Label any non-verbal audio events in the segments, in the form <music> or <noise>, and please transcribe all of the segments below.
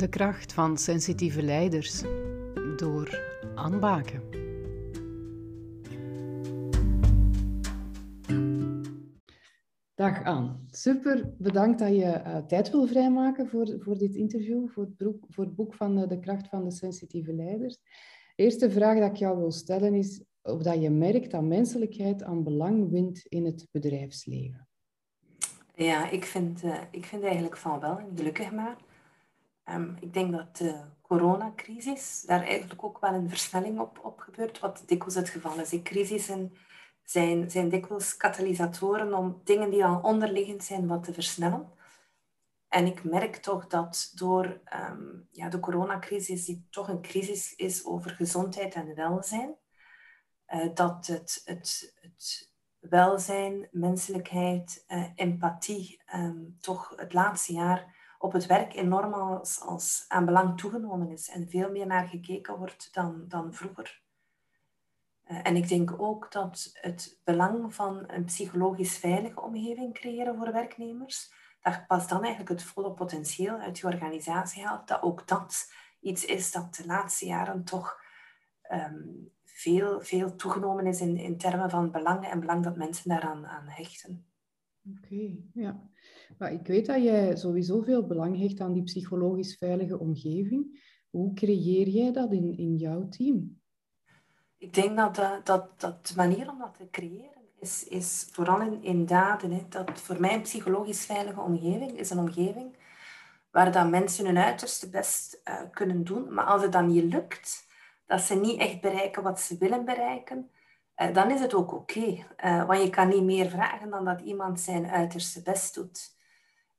De kracht van sensitieve leiders door aanbaken. Dag Aan. Super bedankt dat je uh, tijd wil vrijmaken voor, voor dit interview, voor het, boek, voor het boek van de, de kracht van de sensitieve leiders. De eerste vraag dat ik jou wil stellen is of dat je merkt dat menselijkheid aan belang wint in het bedrijfsleven. Ja, ik vind, uh, ik vind eigenlijk van wel, gelukkig maar. Um, ik denk dat de coronacrisis daar eigenlijk ook wel een versnelling op, op gebeurt, wat dikwijls het geval is. De crisissen zijn, zijn dikwijls katalysatoren om dingen die al onderliggend zijn wat te versnellen. En ik merk toch dat door um, ja, de coronacrisis, die toch een crisis is over gezondheid en welzijn, uh, dat het, het, het welzijn, menselijkheid, uh, empathie um, toch het laatste jaar op het werk enorm als, als aan belang toegenomen is en veel meer naar gekeken wordt dan, dan vroeger. Uh, en ik denk ook dat het belang van een psychologisch veilige omgeving creëren voor werknemers, dat pas dan eigenlijk het volle potentieel uit je organisatie haalt, dat ook dat iets is dat de laatste jaren toch um, veel, veel toegenomen is in, in termen van belangen en belang dat mensen daaraan aan hechten. Oké, ja. Maar ik weet dat jij sowieso veel belang hecht aan die psychologisch veilige omgeving. Hoe creëer jij dat in, in jouw team? Ik denk dat, dat, dat, dat de manier om dat te creëren is, is vooral in, in daden. Hè. Dat voor mij een psychologisch veilige omgeving is een omgeving waar dat mensen hun uiterste best uh, kunnen doen. Maar als het dan niet lukt, dat ze niet echt bereiken wat ze willen bereiken, dan is het ook oké. Uh, want je kan niet meer vragen dan dat iemand zijn uiterste best doet.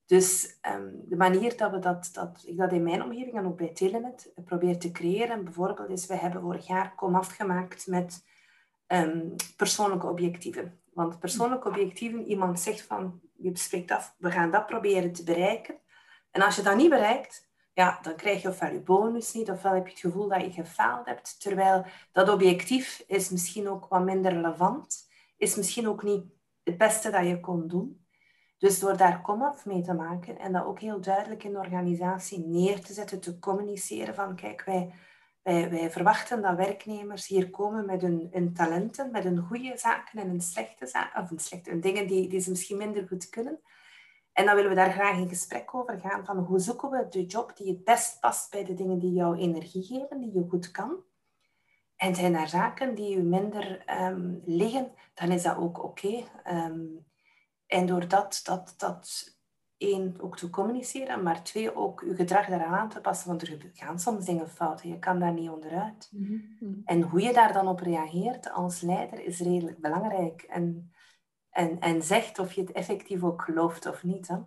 Dus um, de manier dat we dat, dat, ik dat in mijn omgeving en ook bij Telenet probeer te creëren, bijvoorbeeld is, we hebben vorig jaar kom afgemaakt met um, persoonlijke objectieven. Want persoonlijke objectieven, iemand zegt van, je spreekt af, we gaan dat proberen te bereiken. En als je dat niet bereikt, ja, dan krijg je ofwel je bonus niet, ofwel heb je het gevoel dat je gefaald hebt. Terwijl dat objectief is misschien ook wat minder relevant, is misschien ook niet het beste dat je kon doen. Dus door daar komaf mee te maken en dat ook heel duidelijk in de organisatie neer te zetten, te communiceren van kijk, wij, wij, wij verwachten dat werknemers hier komen met hun, hun talenten, met hun goede zaken en hun slechte zaken, of een slechte, dingen die, die ze misschien minder goed kunnen. En dan willen we daar graag in gesprek over gaan van hoe zoeken we de job die het best past bij de dingen die jou energie geven, die je goed kan. En zijn er zaken die je minder um, liggen, dan is dat ook oké. Okay. Um, en door dat, dat, dat één, ook te communiceren, maar twee, ook je gedrag daaraan aan te passen, want er gaan soms dingen fout. Je kan daar niet onderuit. Mm En hoe je daar dan op reageert als leider is redelijk belangrijk. En, en, en zegt of je het effectief ook gelooft of niet. Oké,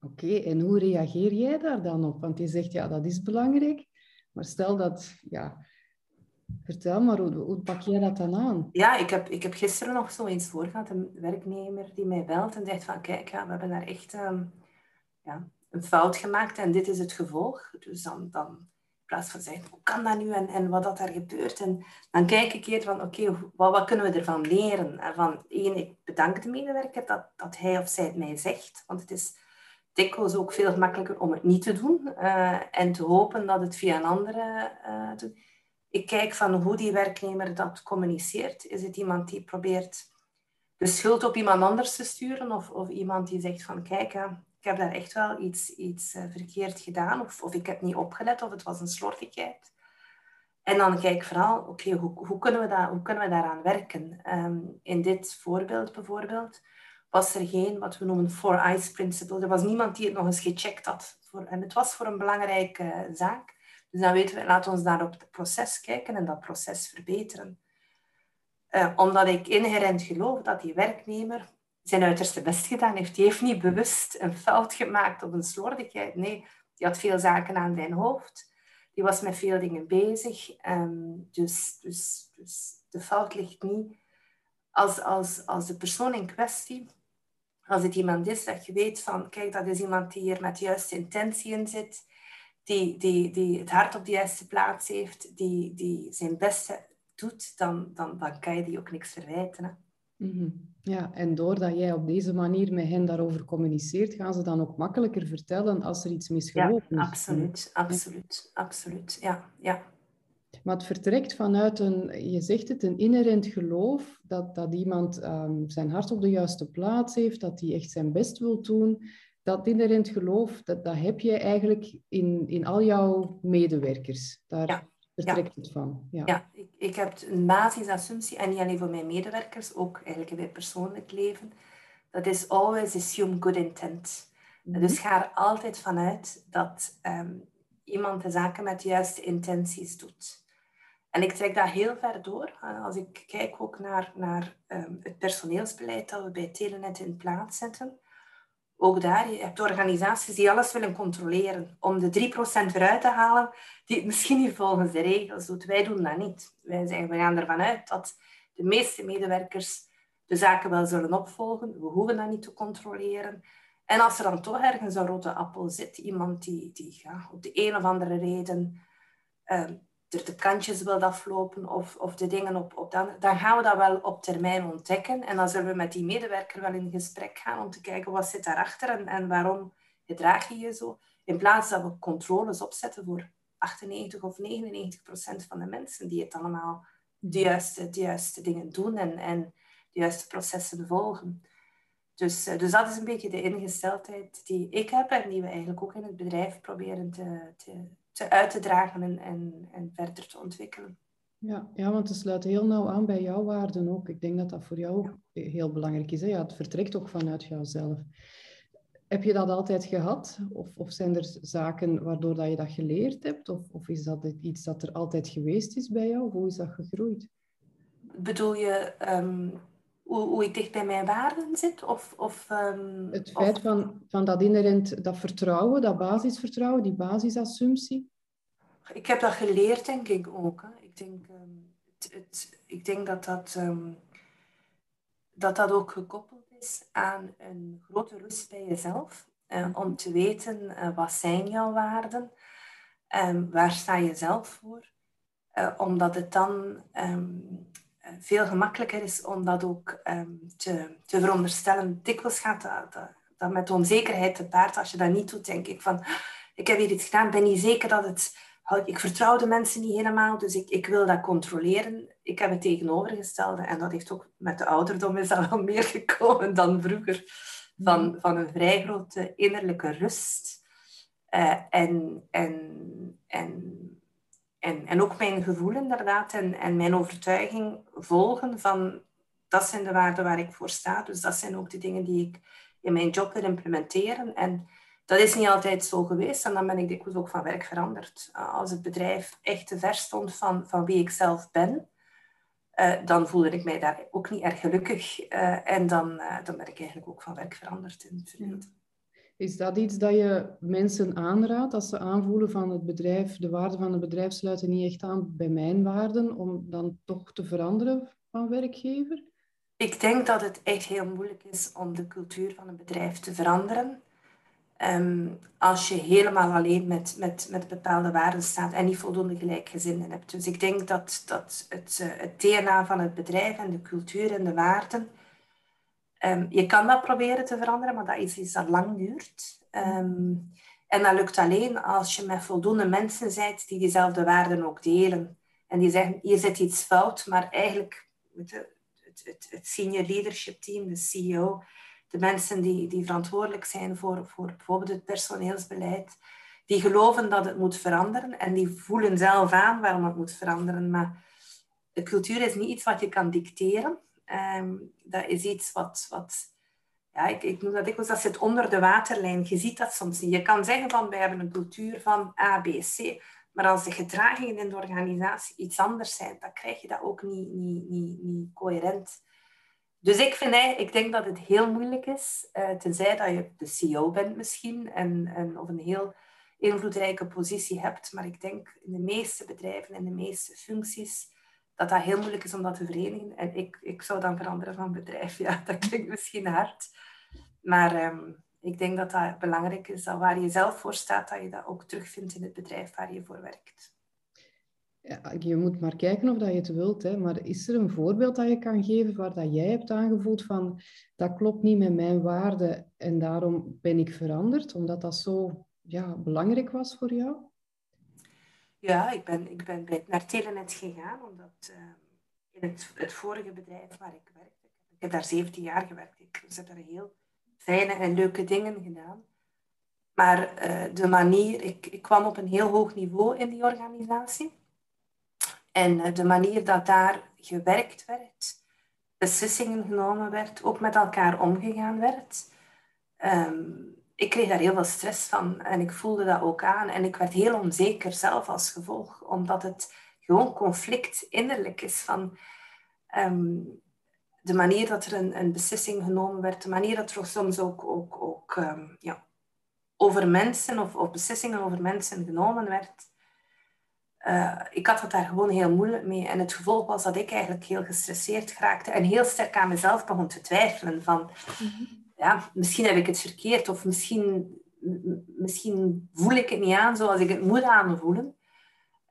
okay, en hoe reageer jij daar dan op? Want je zegt, ja, dat is belangrijk. Maar stel dat, ja, Vertel maar, hoe, hoe pak jij dat dan aan? Ja, ik heb, ik heb gisteren nog zo eens voorgehad, een werknemer die mij belt en zegt van, kijk, ja, we hebben daar echt um, ja, een fout gemaakt en dit is het gevolg. Dus dan, dan in plaats van zeggen, hoe kan dat nu en, en wat dat daar gebeurt? En dan kijk ik eerder van, oké, wat, wat kunnen we ervan leren? En van, één, ik bedank de medewerker dat, dat hij of zij het mij zegt, want het is dikwijls ook veel gemakkelijker om het niet te doen uh, en te hopen dat het via een andere uh, doet ik kijk van hoe die werknemer dat communiceert. Is het iemand die probeert de schuld op iemand anders te sturen of, of iemand die zegt van kijk, ik heb daar echt wel iets, iets eh, verkeerd gedaan of, of ik heb niet opgelet of het was een slordigheid. En dan kijk ik vooral, oké, hoe, hoe, kunnen we hoe kunnen we daaraan werken? Um, in dit voorbeeld bijvoorbeeld was er geen, wat we noemen, four eyes principle. Er was niemand die het nog eens gecheckt had. Voor, en het was voor een belangrijke zaak. Dus dan weten we, laten we naar op het proces kijken en dat proces verbeteren. Uh, omdat ik inherent geloof dat die werknemer zijn uiterste best gedaan heeft. Die heeft niet bewust een fout gemaakt of een slordigheid. Nee, die had veel zaken aan zijn hoofd. Die was met veel dingen bezig. Um, dus, dus, dus de fout ligt niet als, als, als de persoon in kwestie, als het iemand is dat je weet van, kijk, dat is iemand die hier met de juiste intentie in zit, die, die, die het hart op de juiste plaats heeft, die, die zijn beste doet, dan, dan, dan kan je die ook niks verwijten. Mhm. Ja, en doordat jij op deze manier met hen daarover communiceert, gaan ze dan ook makkelijker vertellen als er iets misgelopen ja, is. Absoluut, absoluut, absoluut. Ja, ja. Maar het vertrekt vanuit een, je zegt het, een inherent geloof dat, dat iemand um, zijn hart op de juiste plaats heeft, dat hij echt zijn best wil doen. Dat inherent geloof, dat, dat heb je eigenlijk in, in al jouw medewerkers. Daar ja. Vertrekt het van. Ja, ja ik, ik heb een basisassumptie, en niet alleen voor mijn medewerkers, ook eigenlijk in mijn persoonlijk leven. Dat is always assume good intent. Mm Dus ga er altijd vanuit dat um, iemand de zaken met de juiste intenties doet. En ik trek dat heel ver door. Als ik kijk ook naar, naar um, het personeelsbeleid dat we bij Telenet in plaats zetten. Ook daar, je hebt organisaties die alles willen controleren om de 3% eruit te halen die het misschien niet volgens de regels doet. Wij doen dat niet. Wij zeggen, we gaan ervan uit dat de meeste medewerkers de zaken wel zullen opvolgen. We hoeven dat niet te controleren. En als er dan toch ergens een rode appel zit, iemand die, die ja, op de een of andere reden um, er de kantjes wil aflopen of, of de dingen op, op dan, dan gaan we dat wel op termijn ontdekken. En dan zullen we met die medewerker wel in gesprek gaan om te kijken wat zit daarachter en, en waarom gedraag je je zo. In plaats dat we controles opzetten voor 98 of 99 procent van de mensen die het allemaal de juiste, de juiste dingen doen en, en de juiste processen volgen. Dus, eh, dus dat is een beetje de ingesteldheid die ik heb en die we eigenlijk ook in het bedrijf proberen te, te, te uit te dragen en, en, en verder te ontwikkelen. Ja, ja, want het sluit heel nauw aan bij jouw waarden ook. Ik denk dat dat voor jou heel belangrijk is. Hè? Ja, het vertrekt ook vanuit jouzelf. Heb je dat altijd gehad? Of, of zijn er zaken waardoor dat je dat geleerd hebt? Of, of is dat iets dat er altijd geweest is bij jou? Hoe is dat gegroeid? Bedoel je ehm, hoe, hoe, ik dicht bij mijn waarden zit? Of, of, um, het feit Van, van dat inherent, dat vertrouwen, dat basisvertrouwen, die basisassumptie? Ik heb dat geleerd, denk ik ook. Hè. Ik, denk, um, het, het, ik denk dat dat, um, dat dat ook gekoppeld is aan een grote rust bij jezelf. Uh, om te weten, uh, wat zijn jouw waarden? Um, waar sta je zelf voor? Uh, omdat het dan eh, veel gemakkelijker is om dat ook um, te, te veronderstellen. Dikwijls gaat dat, dat, dat, met onzekerheid te paard. Als je dat niet doet, denk ik van, ik heb hier iets gedaan, ben niet zeker dat het... Ik vertrouw de mensen niet helemaal, dus ik, ik wil dat controleren. Ik heb het tegenovergestelde en dat heeft ook met de ouderdom is dat wel <laughs> meer gekomen dan vroeger. Van, mm. van een vrij grote innerlijke rust. Uh, en, en, en en, en ook mijn gevoel inderdaad en, en mijn overtuiging volgen van dat zijn de waarden waar ik voor sta. Dus dat zijn ook de dingen die ik in mijn job wil implementeren. En dat is niet altijd zo geweest en dan ben ik dikwijls ook van werk veranderd. Als het bedrijf echt te ver stond van, van wie ik zelf ben, uh, dan voelde ik mij daar ook niet erg gelukkig. Uh, en dan, dan ben ik eigenlijk ook van werk veranderd in het verleden. Is dat iets dat je mensen aanraadt als ze aanvoelen van het bedrijf, de waarden van het bedrijf sluiten niet echt aan bij mijn waarden, om dan toch te veranderen van werkgever? Ik denk dat het echt heel moeilijk is om de cultuur van een bedrijf te veranderen. Um, als je helemaal alleen met, met, met bepaalde waarden staat en niet voldoende gelijkgezinden hebt. Dus ik denk dat, dat het, uh, het DNA van het bedrijf en de cultuur en de waarden Um, je kan dat proberen te veranderen, maar dat is iets dat lang duurt. Um, en dat lukt alleen als je met voldoende mensen bent die diezelfde waarden ook delen. En die zeggen, hier zit iets fout, maar eigenlijk het, het, het senior leadership team, de CEO, de mensen die, die verantwoordelijk zijn voor, voor bijvoorbeeld het personeelsbeleid, die geloven dat het moet veranderen en die voelen zelf aan waarom het moet veranderen. Maar de cultuur is niet iets wat je kan dicteren. Um, dat is iets wat, wat ja, ik, ik noem dat dikwijls, dat zit onder de waterlijn. Je ziet dat soms niet. Je kan zeggen van, wij hebben een cultuur van A, B, C. Maar als de gedragingen in de organisatie iets anders zijn, dan krijg je dat ook niet, niet, niet, niet coherent. Dus ik, vind, ik denk dat het heel moeilijk is, uh, tenzij dat je de CEO bent misschien, en, en, of een heel invloedrijke positie hebt. Maar ik denk in de meeste bedrijven, in de meeste functies, dat dat heel moeilijk is om dat te verenigen. En ik, ik zou dan veranderen van bedrijf. <laughs> Ja, dat klinkt misschien hard. Maar ehm, ik denk dat dat belangrijk is, dat waar je zelf voor staat, dat je dat ook terugvindt in het bedrijf waar je voor werkt. je moet maar kijken of dat je het wilt, hè, maar is er een voorbeeld dat je kan geven waar dat jij hebt aangevoeld van dat klopt niet met mijn waarden en daarom ben ik veranderd, omdat dat zo ja, belangrijk was voor jou? Ja, ik ben, ik ben naar Telenet gegaan, omdat uh, in het, het vorige bedrijf waar ik werkte, ik heb daar 17 jaar gewerkt, ik heb daar heel fijne en leuke dingen gedaan. Maar uh, de manier, ik, ik kwam op een heel hoog niveau in die organisatie. En uh, de manier dat daar gewerkt werd, beslissingen genomen werd, ook met elkaar omgegaan werd. Um, ik kreeg daar heel veel stress van en ik voelde dat ook aan. En ik werd heel onzeker zelf als gevolg, omdat het gewoon conflict innerlijk is van um, de manier dat er een, een, beslissing genomen werd, de manier dat er soms ook, ook, ook um, ja, over mensen of, beslissingen over mensen genomen werd. Uh, ik had het daar gewoon heel moeilijk mee. En het gevolg was dat ik eigenlijk heel gestresseerd raakte en heel sterk aan mezelf begon te twijfelen van... Mm ja, misschien heb ik het verkeerd of misschien, misschien voel ik het niet aan zoals ik het moet aanvoelen.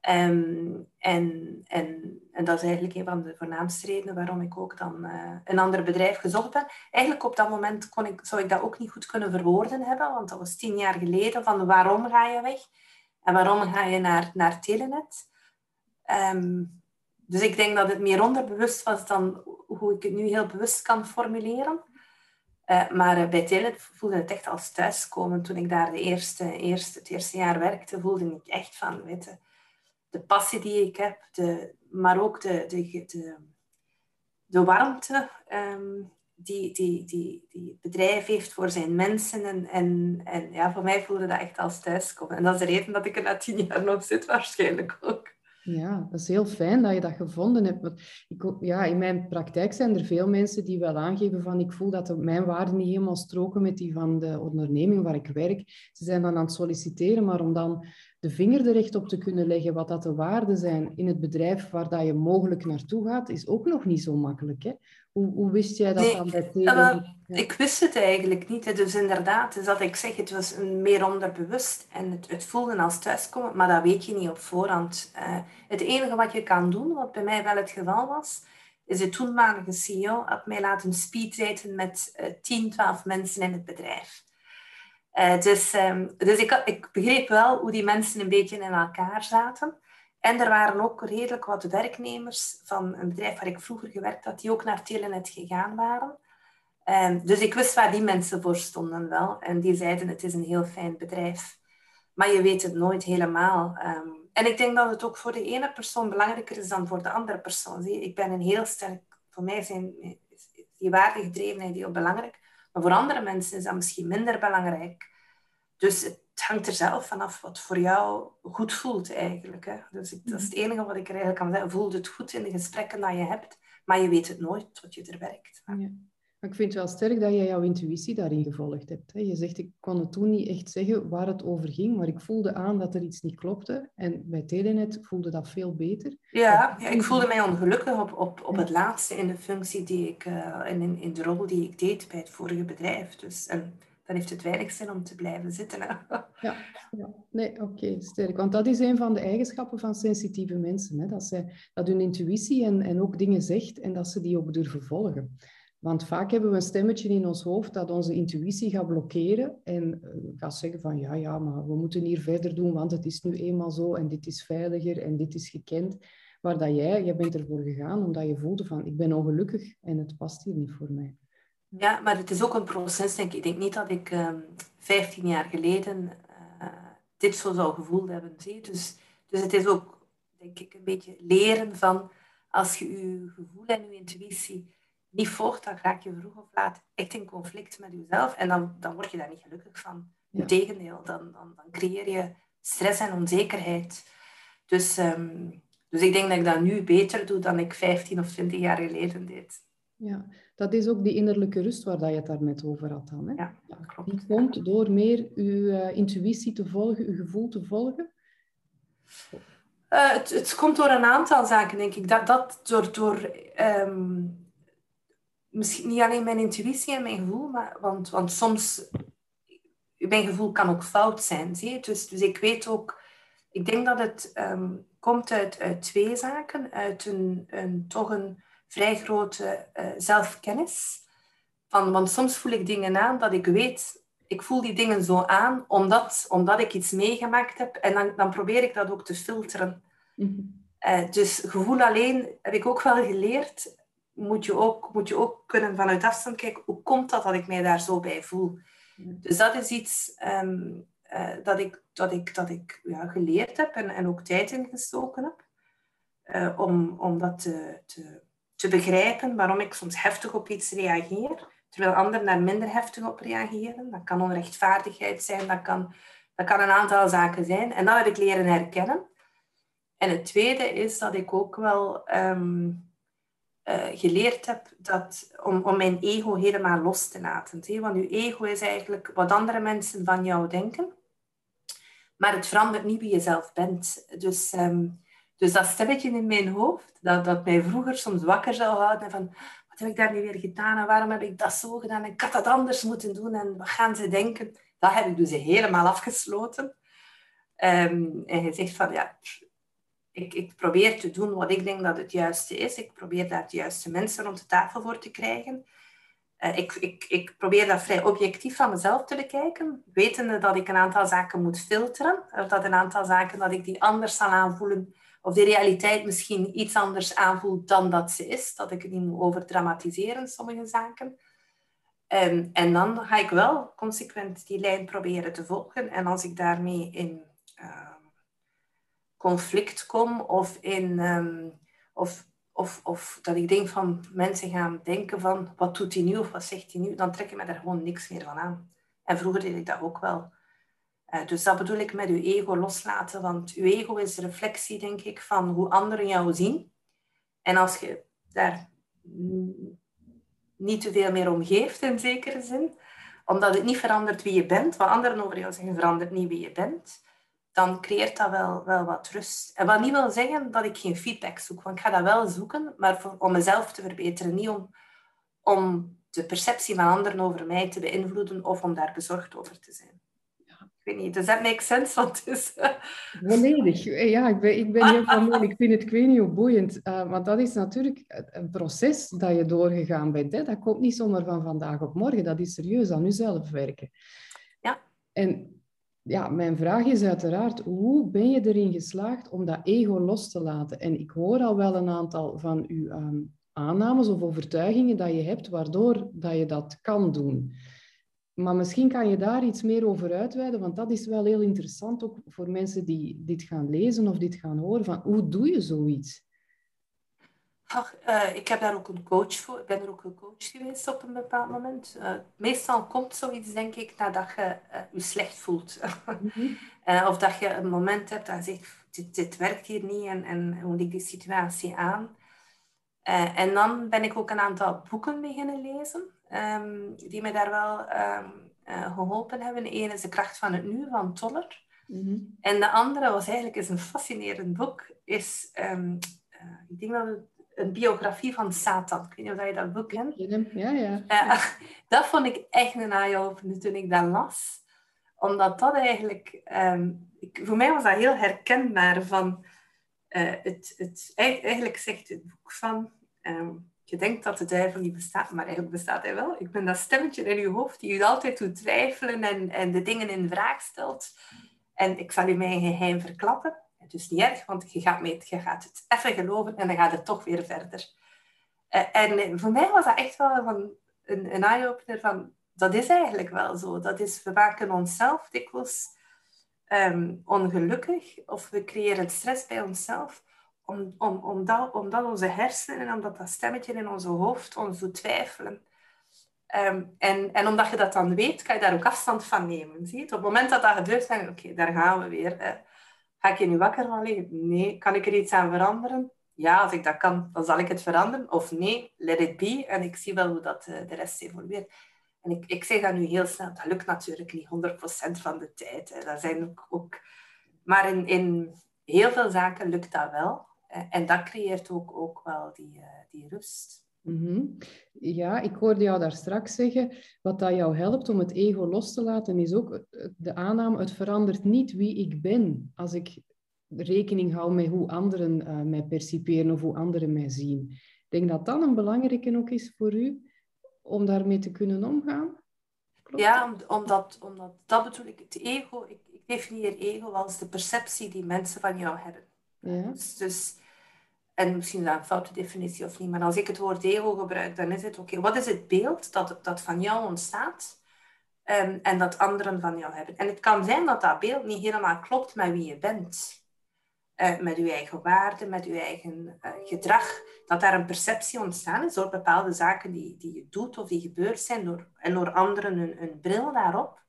Um, en, en, en dat is eigenlijk een van de voornaamste redenen waarom ik ook dan uh, een ander bedrijf gezocht ben. Eigenlijk op dat moment kon ik, zou ik dat ook niet goed kunnen verwoorden hebben, want dat was tien jaar geleden van waarom ga je weg en waarom ga je naar, naar Telenet. Um, dus ik denk dat het meer onderbewust was dan hoe ik het nu heel bewust kan formuleren. Uh, maar uh, bij Telenet voelde het echt als thuiskomen. Toen ik daar de eerste, eerste, het eerste jaar werkte, voelde ik echt van, weet je, de passie die ik heb, de, maar ook de, de, de, de warmte um, die, die, die, die het bedrijf heeft voor zijn mensen. En, en, en ja, voor mij voelde dat echt als thuiskomen. En dat is de reden dat ik er na tien jaar nog zit, waarschijnlijk ook. Ja, dat is heel fijn dat je dat gevonden hebt. Want ik, ja, in mijn praktijk zijn er veel mensen die wel aangeven van ik voel dat mijn waarden niet helemaal stroken met die van de onderneming waar ik werk. Ze zijn dan aan het solliciteren, maar om dan de vinger er echt op te kunnen leggen wat dat de waarden zijn in het bedrijf waar dat je mogelijk naartoe gaat, is ook nog niet zo makkelijk. Hè? Hoe, hoe wist jij dat dan bij Tele? Ik wist het eigenlijk niet. Dus inderdaad, dus dat ik zeg, het was meer onderbewust en het, het voelde als thuiskomen, maar dat weet je niet op voorhand. Uh, het enige wat je kan doen, wat bij mij wel het geval was, is de toenmalige CEO had mij laten speeddaten met uh, 10, 12 mensen in het bedrijf. Uh, dus um, dus ik, ik begreep wel hoe die mensen een beetje in elkaar zaten. En er waren ook redelijk wat werknemers van een bedrijf waar ik vroeger gewerkt had, die ook naar Telenet gegaan waren. Um, dus ik wist waar die mensen voor stonden wel. En die zeiden, het is een heel fijn bedrijf. Maar je weet het nooit helemaal. Um, en ik denk dat het ook voor de ene persoon belangrijker is dan voor de andere persoon. Zie, ik ben een heel sterk... Voor mij zijn die waardegedrevenheid heel belangrijk. Maar voor andere mensen is dat misschien minder belangrijk. Dus het hangt er zelf vanaf wat voor jou goed voelt eigenlijk. Hè? Dus ik, dat is het enige wat ik er eigenlijk kan zeggen. Voelt het goed in de gesprekken dat je hebt, maar je weet het nooit tot je er werkt. Ja. Maar ik vind het wel sterk dat jij jouw intuïtie daarin gevolgd hebt. Je zegt, ik kon het toen niet echt zeggen waar het over ging, maar ik voelde aan dat er iets niet klopte. En bij Telenet voelde dat veel beter. Ja, ja ik voelde mij ongelukkig op, op, op het laatste in de functie die ik, uh, in, in de rol die ik deed bij het vorige bedrijf. Dus en dan heeft het weinig zin om te blijven zitten. Ja, ja, nee, oké, sterk. Want dat is een van de eigenschappen van sensitieve mensen. Hè? Dat, zij, dat hun intuïtie en, en ook dingen zegt en dat ze die ook durven volgen. Want vaak hebben we een stemmetje in ons hoofd dat onze intuïtie gaat blokkeren en uh, gaat zeggen van ja, ja, maar we moeten hier verder doen, want het is nu eenmaal zo en dit is veiliger en dit is gekend. Maar dat jij, jij bent ervoor gegaan omdat je voelde van ik ben ongelukkig en het past hier niet voor mij. Ja, maar het is ook een proces, denk ik. Ik denk niet dat ik ehm, 15 jaar geleden uh, dit zo zou gevoeld hebben. Zie? Dus, dus het is ook, denk ik, een beetje leren van als je je gevoel en je intuïtie niet volgt, dan raak je vroeg of laat echt in conflict met jezelf. En dan, dan word je daar niet gelukkig van. Integendeel, dan, dan, dan creëer je stress en onzekerheid. Dus, um, dus ik denk dat ik dat nu beter doe dan ik 15 of 20 jaar geleden deed. Ja, dat is ook die innerlijke rust waar je het daarnet over had dan. Hè? Ja, klopt. Die komt door meer uw uh, intuïtie te volgen, uw gevoel te volgen? Uh, het, het, komt door een aantal zaken, denk ik. Dat, dat door, door um, misschien niet alleen mijn intuïtie en mijn gevoel, maar, want, want soms, mijn gevoel kan ook fout zijn. Zie je? Dus, dus ik weet ook, ik denk dat het um, komt uit, uit twee zaken. Uit een, een toch een vrij grote uh, zelfkennis. Van, want soms voel ik dingen aan dat ik weet, ik voel die dingen zo aan omdat, omdat ik iets meegemaakt heb. En dan, dan probeer ik dat ook te filteren. Mhm. uh, dus gevoel alleen heb ik ook wel geleerd. Moet je ook, moet je ook kunnen vanuit afstand kijken, hoe komt dat dat ik mij daar zo bij voel? Dus dat is iets um, uh, dat ik, dat ik, dat ik ja, geleerd heb en, en ook tijd in gestoken heb. Uh, om, om dat te, te, te begrijpen, waarom ik soms heftig op iets reageer, terwijl anderen daar minder heftig op reageren. Dat kan onrechtvaardigheid zijn, dat kan, dat kan een aantal zaken zijn. En dat heb ik leren herkennen. En het tweede is dat ik ook wel um, uh, geleerd heb dat, om, om mijn ego helemaal los te laten. Want je ego is eigenlijk wat andere mensen van jou denken. Maar het verandert niet wie je zelf bent. Dus, um, dus dat stemmetje in mijn hoofd, dat, dat mij vroeger soms wakker zou houden. Van, wat heb ik daar nu weer gedaan? En waarom heb ik dat zo gedaan? Ik had dat anders moeten doen. En wat gaan ze denken? Dat heb ik dus helemaal afgesloten. Um, en je zegt van, ja, ik, ik, probeer te doen wat ik denk dat het juiste is. Ik probeer daar de juiste mensen rond de tafel voor te krijgen. Uh, ik, ik, ik, probeer dat vrij objectief van mezelf te bekijken, wetende dat ik een aantal zaken moet filteren, dat een aantal zaken dat ik die anders zal aanvoelen, of de realiteit misschien iets anders aanvoelt dan dat ze is, dat ik het niet moet overdramatiseren, sommige zaken. En, en dan ga ik wel consequent die lijn proberen te volgen. En als ik daarmee in uh, conflict kom of, in, um, of, of, of dat ik denk van mensen gaan denken van wat doet hij nu of wat zegt hij nu, dan trek ik me daar gewoon niks meer van aan. En vroeger deed ik dat ook wel. Uh, dus dat bedoel ik met uw ego loslaten, want uw ego is reflectie, denk ik, van hoe anderen jou zien. En als je daar niet te veel meer om geeft, in zekere zin, omdat het niet verandert wie je bent, wat anderen over jou zeggen verandert niet wie je bent, dan creëert dat wel, wel wat rust. En wat niet wil zeggen dat ik geen feedback zoek, want ik ga dat wel zoeken, maar voor, om mezelf te verbeteren, niet om, om de perceptie van anderen over mij te beïnvloeden of om daar bezorgd over te zijn. Weet niet, does that make sense? <laughs> Want dus, Volledig. Ja, ik ben, ik ben heel van Ik vind het, ik weet niet hoe boeiend. Uh, want dat is natuurlijk een proces dat je doorgegaan bent. Hè? Dat komt niet zomaar van vandaag op morgen. Dat is serieus aan jezelf werken. Ja. En ja, mijn vraag is uiteraard, hoe ben je erin geslaagd om dat ego los te laten? En ik hoor al wel een aantal van uw um, aannames of overtuigingen dat je hebt, waardoor dat je dat kan doen. Maar misschien kan je daar iets meer over uitweiden, want dat is wel heel interessant ook voor mensen die dit gaan lezen of dit gaan horen. Van, hoe doe je zoiets? Ach, uh, ik heb daar ook een coach voor. Ik ben er ook een coach geweest op een bepaald moment. Uh, meestal komt zoiets, denk ik, nadat je uh, je slecht voelt. <laughs> Mm -hmm. of dat je een moment hebt dat je zegt, dit, dit werkt hier niet en, en hoe moet ik die situatie aan? en dan ben ik ook een aantal boeken beginnen lezen, um, die me daar wel um, geholpen hebben. Eén is De kracht van het nu, van Toller. Mm -hmm. En de andere was eigenlijk is een fascinerend boek. Is, um, ik denk dat het een biografie van Satan. Ik weet niet of je dat boek kent. Ja, ja. Uh, <laughs> dat vond ik echt een eye-opener toen ik dat las. Omdat dat eigenlijk... Um, ik, voor mij was dat heel herkenbaar van... Uh, het, het, eigenlijk zegt het boek van... Um, je denkt dat de duivel niet bestaat, maar eigenlijk bestaat hij wel. Ik ben dat stemmetje in je hoofd die je altijd doet twijfelen en, en de dingen in vraag stelt. En ik zal u mijn geheim verklappen. Het is niet erg, want je gaat, mee, je gaat het even geloven en dan gaat het toch weer verder. Uh, en voor mij was dat echt wel van een, een eye-opener van, dat is eigenlijk wel zo. Dat is, we maken onszelf dikwijls um, ongelukkig of we creëren stress bij onszelf om, om, omdat, omdat onze hersenen en omdat dat stemmetje in onze hoofd ons doet twijfelen. Um, en, en omdat je dat dan weet, kan je daar ook afstand van nemen. Zie je? Op het moment dat dat gebeurt, dan oké, daar gaan we weer. Ga ik je nu wakker van liggen? Nee. Kan ik er iets aan veranderen? Ja, als ik dat kan, dan zal ik het veranderen. Of nee, let it be. En ik zie wel hoe dat eh, de rest evolueert. En ik, ik zeg dat nu heel snel. Dat lukt natuurlijk niet 100% van de tijd. Hè. Zijn ook, ook... Maar in, in heel veel zaken lukt dat wel. En dat creëert ook, ook wel die, uh, die rust. Mm -hmm. Ja, ik hoorde jou daar straks zeggen, wat dat jou helpt om het ego los te laten, is ook de aanname, het verandert niet wie ik ben. Als ik rekening hou met hoe anderen uh, mij perciperen of hoe anderen mij zien. Ik denk dat dat een belangrijke ook is voor u, om daarmee te kunnen omgaan. Klopt ja, omdat, omdat dat bedoel ik, het ego, ik, ik definieer ego als de perceptie die mensen van jou hebben. Ja. Dus, dus, en misschien dat een foute definitie of niet, maar als ik het woord ego gebruik, dan is het oké, wat is het beeld dat, dat van jou ontstaat um, en dat anderen van jou hebben? En het kan zijn dat dat beeld niet helemaal klopt met wie je bent. Uh, met je eigen waarden, met je eigen uh, gedrag, dat daar een perceptie ontstaan is door bepaalde zaken die, die je doet of die gebeurd zijn door, en door anderen een, een bril daarop.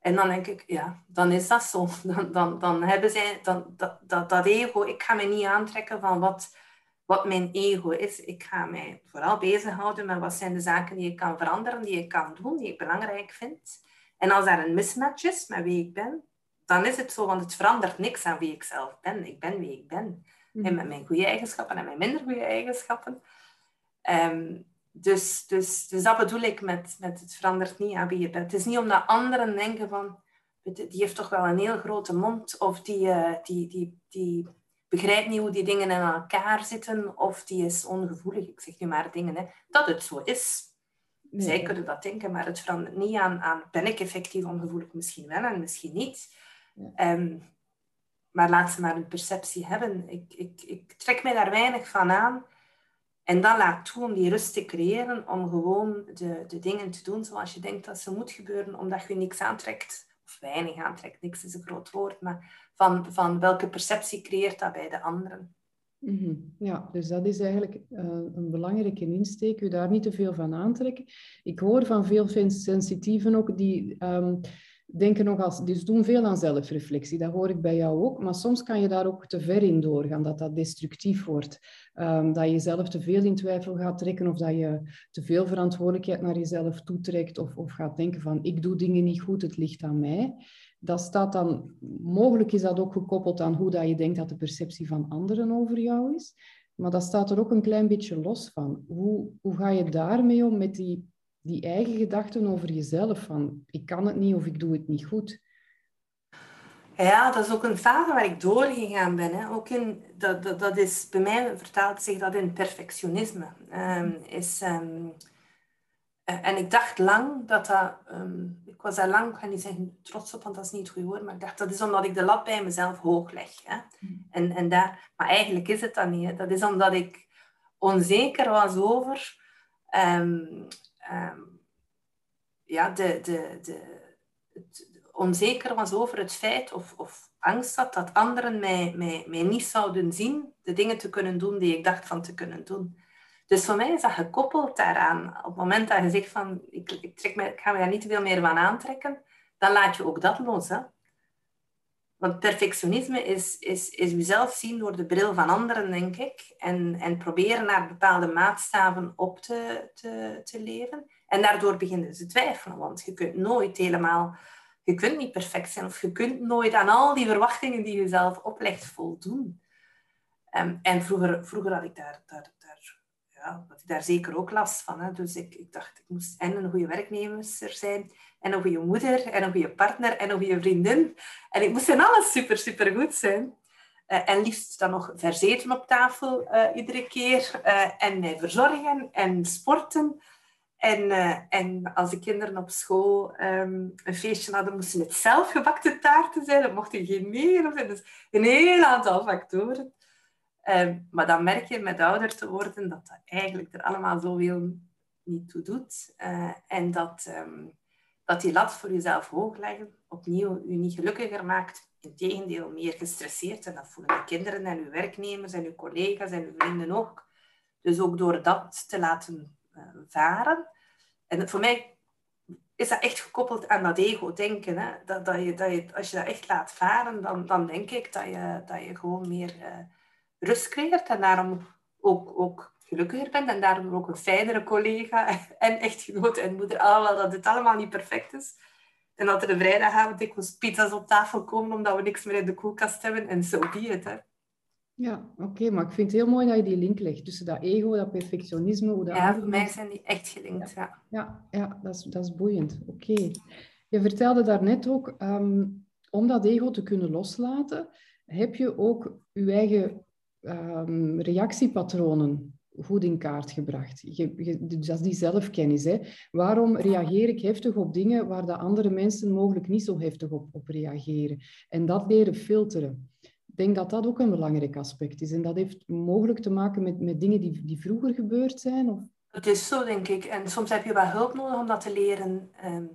En dan denk ik, ja, dan is dat zo. <laughs> Dan, dan, dan hebben zij dan, dat, dat, dat ego, ik ga me niet aantrekken van wat, wat mijn ego is. Ik ga mij vooral bezighouden met wat zijn de zaken die ik kan veranderen, die ik kan doen, die ik belangrijk vind. En als daar een mismatch is met wie ik ben, dan is het zo, want het verandert niks aan wie ik zelf ben. Ik ben wie ik ben. En mhm. met mijn goede eigenschappen en mijn minder goede eigenschappen. Um, dus, dus, dus dat bedoel ik met, met het verandert niet aan wie je bent. Het is niet omdat anderen denken van, die heeft toch wel een heel grote mond, of die, uh, die, die, die begrijpt niet hoe die dingen in elkaar zitten, of die is ongevoelig. Ik zeg nu maar dingen, hè. dat het zo is. Zij kunnen dat denken, maar het verandert niet aan, aan ben ik effectief ongevoelig? Misschien wel en misschien niet. Ja. Um, maar laat ze maar een perceptie hebben. Ik, ik, ik trek mij daar weinig van aan. En dan laat toe om die rust te creëren, om gewoon de, de dingen te doen zoals je denkt dat ze moet gebeuren, omdat je niks aantrekt, of weinig aantrekt, niks is een groot woord, maar van, van welke perceptie creëert dat bij de anderen. Mhm. Ja, dus dat is eigenlijk uh, een belangrijke insteek, u daar niet te veel van aantrekken. Ik hoor van veel sensitieven ook die um, denken nog als, dus doen veel aan zelfreflectie, dat hoor ik bij jou ook, maar soms kan je daar ook te ver in doorgaan, dat dat destructief wordt. Um, dat je jezelf te veel in twijfel gaat trekken of dat je te veel verantwoordelijkheid naar jezelf toetrekt of, of gaat denken van ik doe dingen niet goed, het ligt aan mij. Dat staat dan, mogelijk is dat ook gekoppeld aan hoe dat je denkt dat de perceptie van anderen over jou is. Maar dat staat er ook een klein beetje los van. Hoe, hoe ga je daarmee om met die die eigen gedachten over jezelf, van ik kan het niet of ik doe het niet goed. Ja, dat is ook een fase waar ik doorgegaan ben. Hè. Ook in, dat, dat, dat is, bij mij vertaalt zich dat in perfectionisme. Um, is, um, en ik dacht lang dat dat... Um, ik was daar lang, ik ga niet zeggen trots op, want dat is niet het goede woord, maar ik dacht dat is omdat ik de lat bij mezelf hoog leg. Hè. Mm. En, en daar, maar eigenlijk is het dat niet. Hè. Dat is omdat ik onzeker was over... Um, um, ja, de, de, de, het onzeker was over het feit of, of angst had dat anderen mij, mij, mij niet zouden zien, de dingen te kunnen doen die ik dacht van te kunnen doen. Dus voor mij is dat gekoppeld daaraan. Op het moment dat je zegt van, ik, ik, trek me, ik ga me daar niet veel meer van aantrekken, dan laat je ook dat los. Hè? Want perfectionisme is, is, is jezelf zien door de bril van anderen, denk ik. En, en proberen naar bepaalde maatstaven op te, te, te leven. En daardoor beginnen ze twijfelen, want je kunt nooit helemaal, je kunt niet perfect zijn of je kunt nooit aan al die verwachtingen die je zelf oplegt voldoen. Um, en vroeger, vroeger had ik daar, daar, daar, ja, ik daar zeker ook last van. Hè. Dus ik, ik dacht, ik moest en een goede werknemer zijn, en een goede moeder, en een goede partner, en een goede vriendin. En ik moest in alles super, super goed zijn. Uh, en liefst dan nog verzeten op tafel uh, iedere keer. Uh, en mij verzorgen en sporten. En, en als de kinderen op school um, een feestje hadden, moesten het zelf gebakte taarten zijn. Dat mochten geen meer of Dus een heel aantal factoren. Um, maar dan merk je met ouder te worden dat dat eigenlijk er allemaal zoveel niet toe doet. En dat, um, dat die lat voor jezelf hoog leggen opnieuw je niet gelukkiger maakt. Integendeel, meer gestresseerd. En dat voelen de kinderen en uw werknemers en uw collega's en uw vrienden ook. Dus ook door dat te laten uh, varen. En voor mij is dat echt gekoppeld aan dat ego-denken. Hè? Dat, dat, je, dat je, als je dat echt laat varen, dan, dan denk ik dat je, dat je gewoon meer uh, rust creëert en daarom ook, ook gelukkiger bent en daarom ook een fijnere collega <laughs> en echtgenoot en moeder. Alhoewel dat het allemaal niet perfect is. En dat er een vrijdagavond dikwijls pizza's op tafel komen omdat we niks meer in de koelkast hebben. En zo so be it. Ja, oké, maar ik vind het heel mooi dat je die link legt tussen dat ego, dat perfectionisme. Hoe dat ja, voor mij zijn die echt gelinkt, ja. Ja, ja, dat, is, dat is boeiend. Oké. Je vertelde daarnet ook, um, om dat ego te kunnen loslaten, heb je ook je eigen um, reactiepatronen goed in kaart gebracht. Je, je, dus dat is die zelfkennis. Hè. Waarom reageer ik heftig op dingen waar de andere mensen mogelijk niet zo heftig op, op reageren? En dat leren filteren. Ik denk dat dat ook een belangrijk aspect is. En dat heeft mogelijk te maken met, met dingen die, die vroeger gebeurd zijn. Of... Het is zo, denk ik. En soms heb je wel hulp nodig om dat te leren um,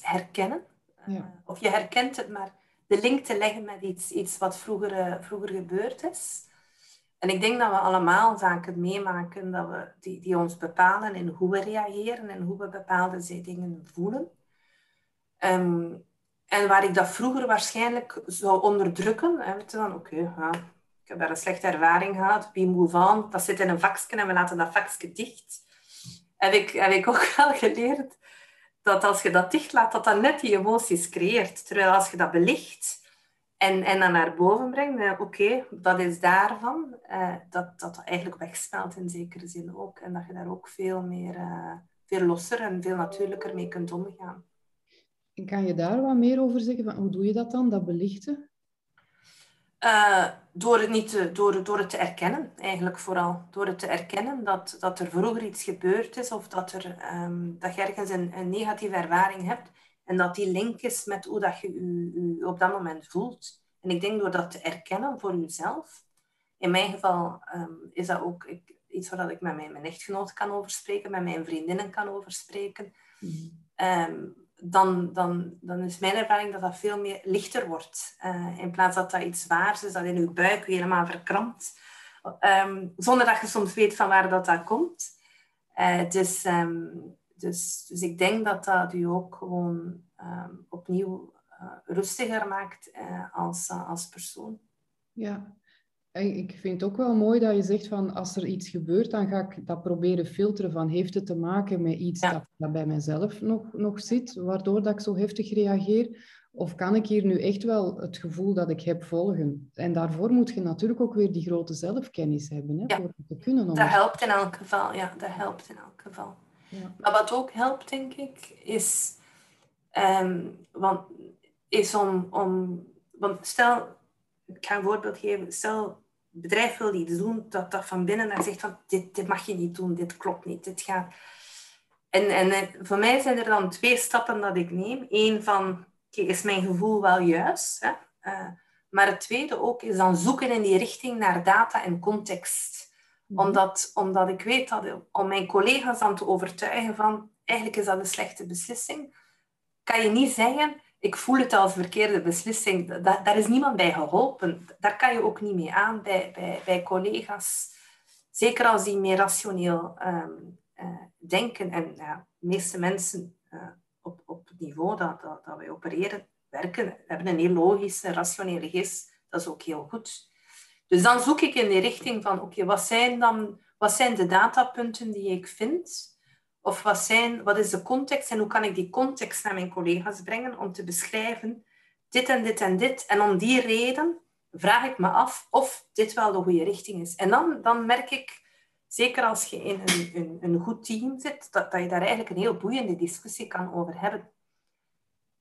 herkennen. Ja. Uh, of je herkent het, maar de link te leggen met iets, iets wat vroeger, uh, vroeger gebeurd is. En ik denk dat we allemaal zaken meemaken dat we, die, die ons bepalen in hoe we reageren en hoe we bepaalde dingen voelen. Um, en waar ik dat vroeger waarschijnlijk zou onderdrukken, en we dan, oké, ik heb daar een slechte ervaring gehad, wie moet van, dat zit in een vakje en we laten dat vakje dicht. Heb ik, heb ik ook <laughs> wel geleerd dat als je dat dicht laat, dat dat net die emoties creëert. Terwijl als je dat belicht, en, en dan naar boven brengen, uh, oké, dat is daarvan, uh, dat dat eigenlijk wegsmelt in zekere zin ook. En dat je daar ook veel meer, uh, veel losser en veel natuurlijker mee kunt omgaan. En kan je daar wat meer over zeggen? Van, hoe doe je dat dan, dat belichten? door, het niet te, door, door het te erkennen, eigenlijk vooral. Door het te erkennen dat, dat er vroeger iets gebeurd is of dat, er, um, dat je ergens een, een negatieve ervaring hebt en dat die link is met hoe dat je je, op dat moment voelt. En ik denk door dat te erkennen voor jezelf. In mijn geval ehm, is dat ook ik, iets waar ik met mijn, mijn echtgenoot kan over spreken, met mijn vriendinnen kan over spreken. Mm. dan, dan, dan is mijn ervaring dat dat veel meer lichter wordt. Uh, in plaats dat dat iets zwaars is, dat in je buik weer helemaal verkrampt. Um, zonder dat je soms weet van waar dat, dat komt. Uh, dus dus, dus ik denk dat dat u ook gewoon ehm, opnieuw uh, rustiger maakt uh, als, uh, als persoon. Ja, en ik vind het ook wel mooi dat je zegt van als er iets gebeurt, dan ga ik dat proberen filteren van heeft het te maken met iets dat, dat bij mezelf nog, nog zit, waardoor dat ik zo heftig reageer. Of kan ik hier nu echt wel het gevoel dat ik heb volgen? En daarvoor moet je natuurlijk ook weer die grote zelfkennis hebben, hè, ja. voor te kunnen Dat helpt in elk geval, ja, dat helpt in elk geval. Maar wat ook helpt, denk ik, is, um, want, is om, om... Want stel, ik ga een voorbeeld geven. Stel, bedrijf wil iets doen, dat dat van binnen naar zegt van, dit, dit mag je niet doen, dit klopt niet, dit gaat... En, en eh, voor mij zijn er dan twee stappen dat ik neem. Eén van, okay, is mijn gevoel wel juist? Hè? Uh, maar het tweede ook is dan zoeken in die richting naar data en context. Mhm. Omdat, omdat ik weet dat om mijn collega's dan te overtuigen van eigenlijk is dat een slechte beslissing, kan je niet zeggen, ik voel het als verkeerde beslissing. Da daar is niemand bij geholpen. Daar kan je ook niet mee aan bij, bij, collega's. Zeker als die meer rationeel um, uh, denken. En ja, de meeste mensen uh, op, op het niveau dat, dat, dat wij opereren, werken, hebben een heel logische, rationele geest. Dat is ook heel goed. Dus dan zoek ik in de richting van, oké, wat zijn dan wat zijn de datapunten die ik vind? Of wat, zijn, wat is de context en hoe kan ik die context naar mijn collega's brengen om te beschrijven dit en dit en dit. En om die reden vraag ik me af of dit wel de goede richting is. En dan, dan merk ik, zeker als je in een, een, een goed team zit, dat, dat je daar eigenlijk een heel boeiende discussie kan over hebben.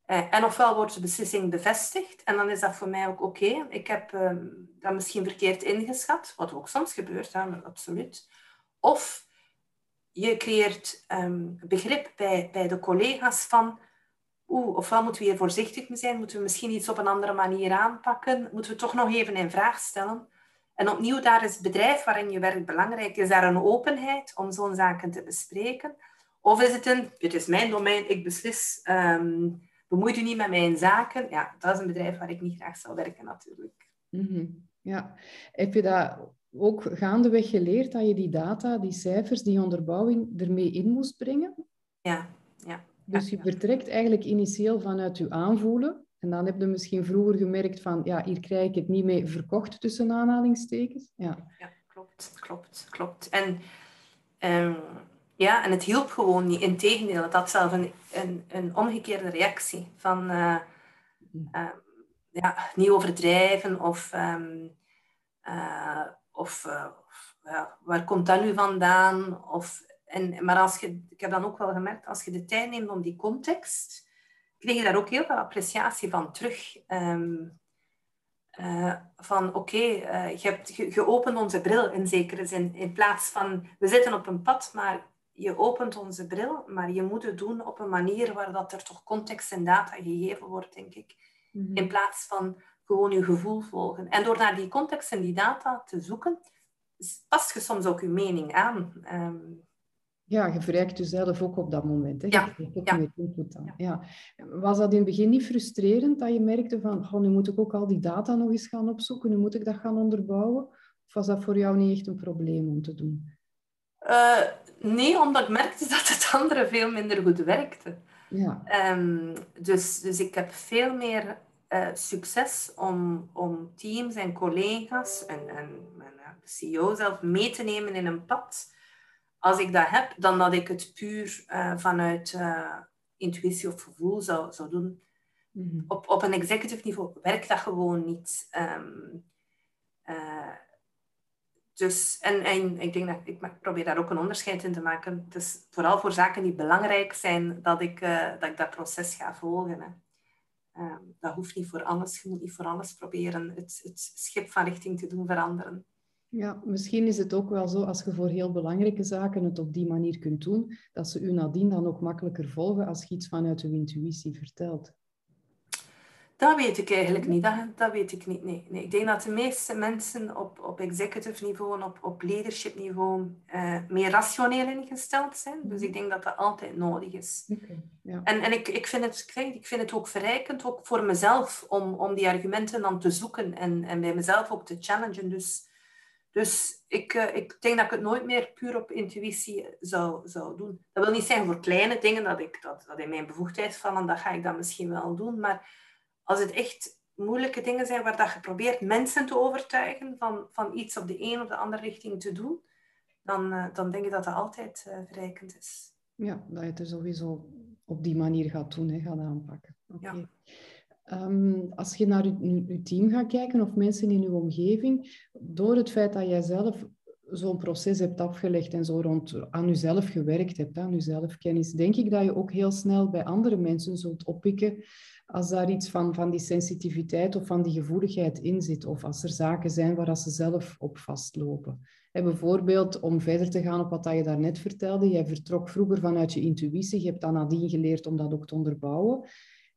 Uh, en ofwel wordt de beslissing bevestigd en dan is dat voor mij ook oké. Ik heb uh, dat misschien verkeerd ingeschat, wat ook soms gebeurt, hè, absoluut. Of je creëert um, begrip bij, bij de collega's van, oeh, ofwel moeten we hier voorzichtig mee zijn, moeten we misschien iets op een andere manier aanpakken, moeten we toch nog even in vraag stellen. En opnieuw, daar is het bedrijf waarin je werkt belangrijk. Is daar een openheid om zo'n zaken te bespreken? Of is het een, dit is mijn domein, ik beslis... Um, bemoeit u niet met mijn zaken. Ja, dat is een bedrijf waar ik niet graag zou werken natuurlijk. Mm Ja, heb je dat ook gaandeweg geleerd dat je die data, die cijfers, die onderbouwing ermee in moest brengen? Ja, ja. Dus je vertrekt eigenlijk initieel vanuit je aanvoelen. En dan heb je misschien vroeger gemerkt van, ja, hier krijg ik het niet mee verkocht tussen aanhalingstekens. Ja, ja klopt, klopt, klopt. En um, ja, en het hielp gewoon niet. Integendeel, het had zelf een, een, een omgekeerde reactie van uh, uh, ja, niet overdrijven of, um, uh, of ja, waar komt dat nu vandaan? Of, en, maar als je, ik heb dan ook wel gemerkt, als je de tijd neemt om die context, kreeg je daar ook heel veel appreciatie van terug. Um, Uh, van oké, okay, je hebt je, opent onze bril in zekere zin. In plaats van, we zitten op een pad, maar je opent onze bril, maar je moet het doen op een manier waar dat er toch context en data gegeven wordt, denk ik. Mhm. In plaats van gewoon je gevoel volgen. En door naar die context en die data te zoeken, past je soms ook je mening aan. Um, ja, je verrijkt jezelf ook op dat moment. Hè? Ja. Je ook ja. meer input aan. Ja. Was dat in het begin niet frustrerend dat je merkte van, oh, nu moet ik ook al die data nog eens gaan opzoeken, nu moet ik dat gaan onderbouwen? Of was dat voor jou niet echt een probleem om te doen? Uh, nee, omdat ik merkte dat het <laughs> andere veel minder goed werkte. Ja. Um, dus, dus ik heb veel meer uh, succes om, om teams en collega's en, en mijn CEO zelf mee te nemen in een pad als ik dat heb, dan dat ik het puur uh, vanuit intuïtie of gevoel zou, zou doen. Mm-hmm. op, op een executive niveau werkt dat gewoon niet. Um, uh, dus, en, en ik denk dat ik probeer daar ook een onderscheid in te maken. Dus vooral voor zaken die belangrijk zijn, dat ik, dat, ik dat proces ga volgen. Hè. Um, dat hoeft niet voor alles. Je moet niet voor alles proberen het, het schip van richting te doen veranderen. Ja, misschien is het ook wel zo als je voor heel belangrijke zaken het op die manier kunt doen, dat ze u nadien dan ook makkelijker volgen als je iets vanuit uw intuïtie vertelt. Dat weet ik eigenlijk niet. Dat, dat weet ik niet. Nee. nee. Ik denk dat de meeste mensen op, op executive niveau en op, op leadership niveau uh, meer rationeel ingesteld zijn. Dus ik denk dat dat altijd nodig is. Okay, ja. En, en ik, ik, vind het, ik vind het ook verrijkend, ook voor mezelf, om, om die argumenten dan te zoeken en, en bij mezelf ook te challengen. Dus dus ik, uh, ik denk dat ik het nooit meer puur op intuïtie zou, zou doen. Dat wil niet zeggen voor kleine dingen dat, ik, dat, dat in mijn bevoegdheid vallen, dan ga ik dat misschien wel doen. Maar als het echt moeilijke dingen zijn waar dat je probeert mensen te overtuigen van, van iets op de een of de andere richting te doen, dan, uh, dan denk ik dat dat altijd uh, verrijkend is. Ja, dat je het er sowieso op die manier gaat doen, hè, gaat aanpakken. Okay. Ja. Um, als je naar je, team gaat kijken of mensen in je omgeving, door het feit dat jij zelf zo'n proces hebt afgelegd en zo rond aan jezelf gewerkt hebt, aan je zelfkennis, denk ik dat je ook heel snel bij andere mensen zult oppikken als daar iets van, van die sensitiviteit of van die gevoeligheid in zit, of als er zaken zijn waar ze zelf op vastlopen. En bijvoorbeeld, om verder te gaan op wat je daarnet vertelde, jij vertrok vroeger vanuit je intuïtie, je hebt dan nadien geleerd om dat ook te onderbouwen.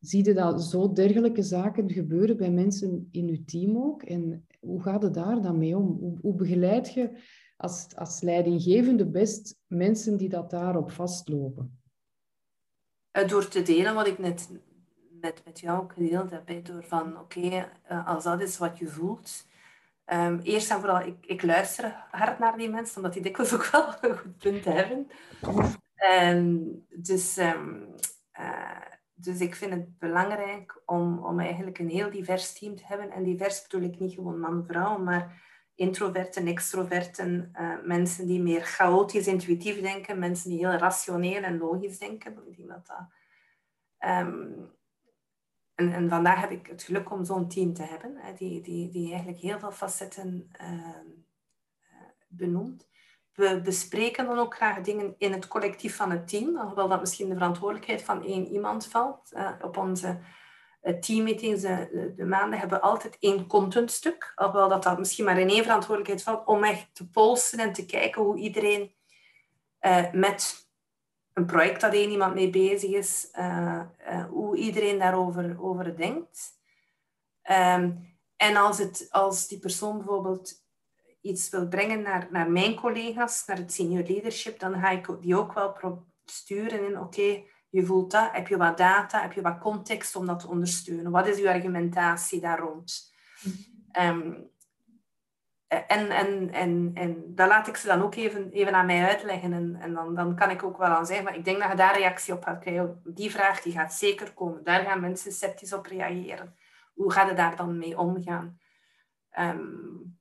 Zie je dat zo dergelijke zaken gebeuren bij mensen in je team ook? En hoe gaat het daar dan mee om? Hoe, hoe begeleid je als, als leidinggevende best mensen die dat daarop vastlopen? Eh, door te delen wat ik net met, met jou ook gedeeld heb. Door van, oké, eh, als dat is wat je voelt... Um, eerst en vooral, ik, ik luister hard naar die mensen, omdat die dikwijls ook <laughs> wel een goed punt hebben. Um, dus... Um, uh, dus ik vind het belangrijk om, om eigenlijk een heel divers team te hebben. En divers bedoel ik niet gewoon man-vrouw, maar introverten, extroverten, uh, mensen die meer chaotisch, intuïtief denken, mensen die heel rationeel en logisch denken. Ik denk dat dat... En, en, vandaag heb ik het geluk om zo'n team te hebben, hè, die, die, die eigenlijk heel veel facetten uh, benoemt. We bespreken dan ook graag dingen in het collectief van het team, hoewel dat misschien de verantwoordelijkheid van één iemand valt. Uh, op onze uh, teammeetings, de, de, maanden, hebben we altijd één contentstuk, alhoewel dat, dat misschien maar in één verantwoordelijkheid valt, om echt te polsen en te kijken hoe iedereen met een project dat één iemand mee bezig is, hoe iedereen daarover over denkt. Um, en als, het, als die persoon bijvoorbeeld iets wil brengen naar, naar mijn collega's, naar het senior leadership, dan ga ik die ook wel sturen in, oké, je voelt dat, heb je wat data, heb je wat context om dat te ondersteunen? Wat is je argumentatie daar rond? Ehm, en, en, en, en dat laat ik ze dan ook even, even aan mij uitleggen. En, en dan, dan kan ik ook wel aan zeggen, maar ik denk dat je daar reactie op gaat krijgen. Die vraag die gaat zeker komen. Daar gaan mensen sceptisch op reageren. Hoe ga je daar dan mee omgaan? Um,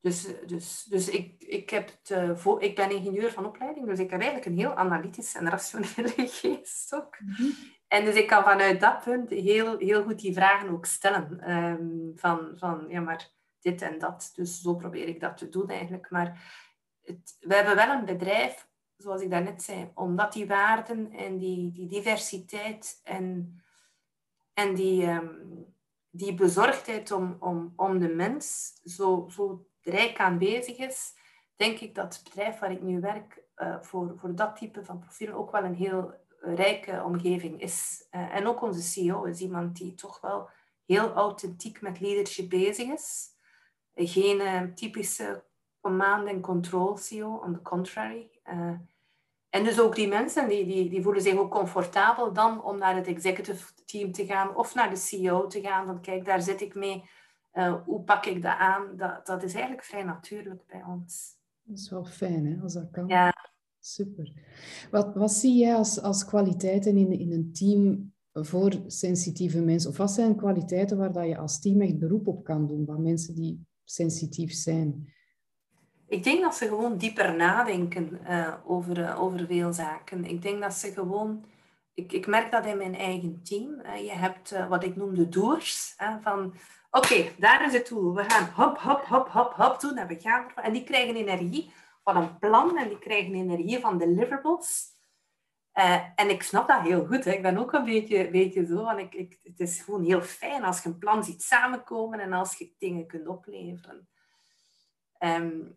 dus, dus, dus ik, ik, heb het, uh, ik ben ingenieur van opleiding, dus ik heb eigenlijk een heel analytische en rationele <laughs> geest ook. Mhm. En dus ik kan vanuit dat punt heel, heel goed die vragen ook stellen. Um, van, van, ja, maar dit en dat. Dus zo probeer ik dat te doen eigenlijk. Maar het, we hebben wel een bedrijf, zoals ik daarnet zei, omdat die waarden en die, die diversiteit en, en die... Um, die bezorgdheid om, om, om de mens zo, zo rijk aanwezig is, denk ik dat het bedrijf waar ik nu werk uh, voor, voor dat type van profiel ook wel een heel rijke omgeving is. Uh, en ook onze CEO is iemand die toch wel heel authentiek met leadership bezig is. Geen uh, typische command- en control CEO, on the contrary. En dus ook die mensen, die, die, die voelen zich ook comfortabel dan om naar het executive team te gaan of naar de CEO te gaan. Van kijk, daar zit ik mee. Uh, hoe pak ik dat aan? Dat, dat is eigenlijk vrij natuurlijk bij ons. Dat is wel fijn, hè, als dat kan. Ja. Super. Wat, wat zie jij als, als kwaliteiten in, in een team voor sensitieve mensen? Of wat zijn kwaliteiten waar dat je als team echt beroep op kan doen, van mensen die sensitief zijn? Ik denk dat ze gewoon dieper nadenken uh, over, uh, over veel zaken. Ik denk dat ze gewoon... Ik, ik merk dat in mijn eigen team. Je hebt wat ik noem de doers. van, oké, daar is het doel. We gaan hop, hop, hop, hop, hop doen. En we gaan ervan. En die krijgen energie van een plan. En die krijgen energie van deliverables. En ik snap dat heel goed. Hè. Ik ben ook een beetje, beetje zo. Want ik, ik, het is gewoon heel fijn als je een plan ziet samenkomen. En als je dingen kunt opleveren. Um,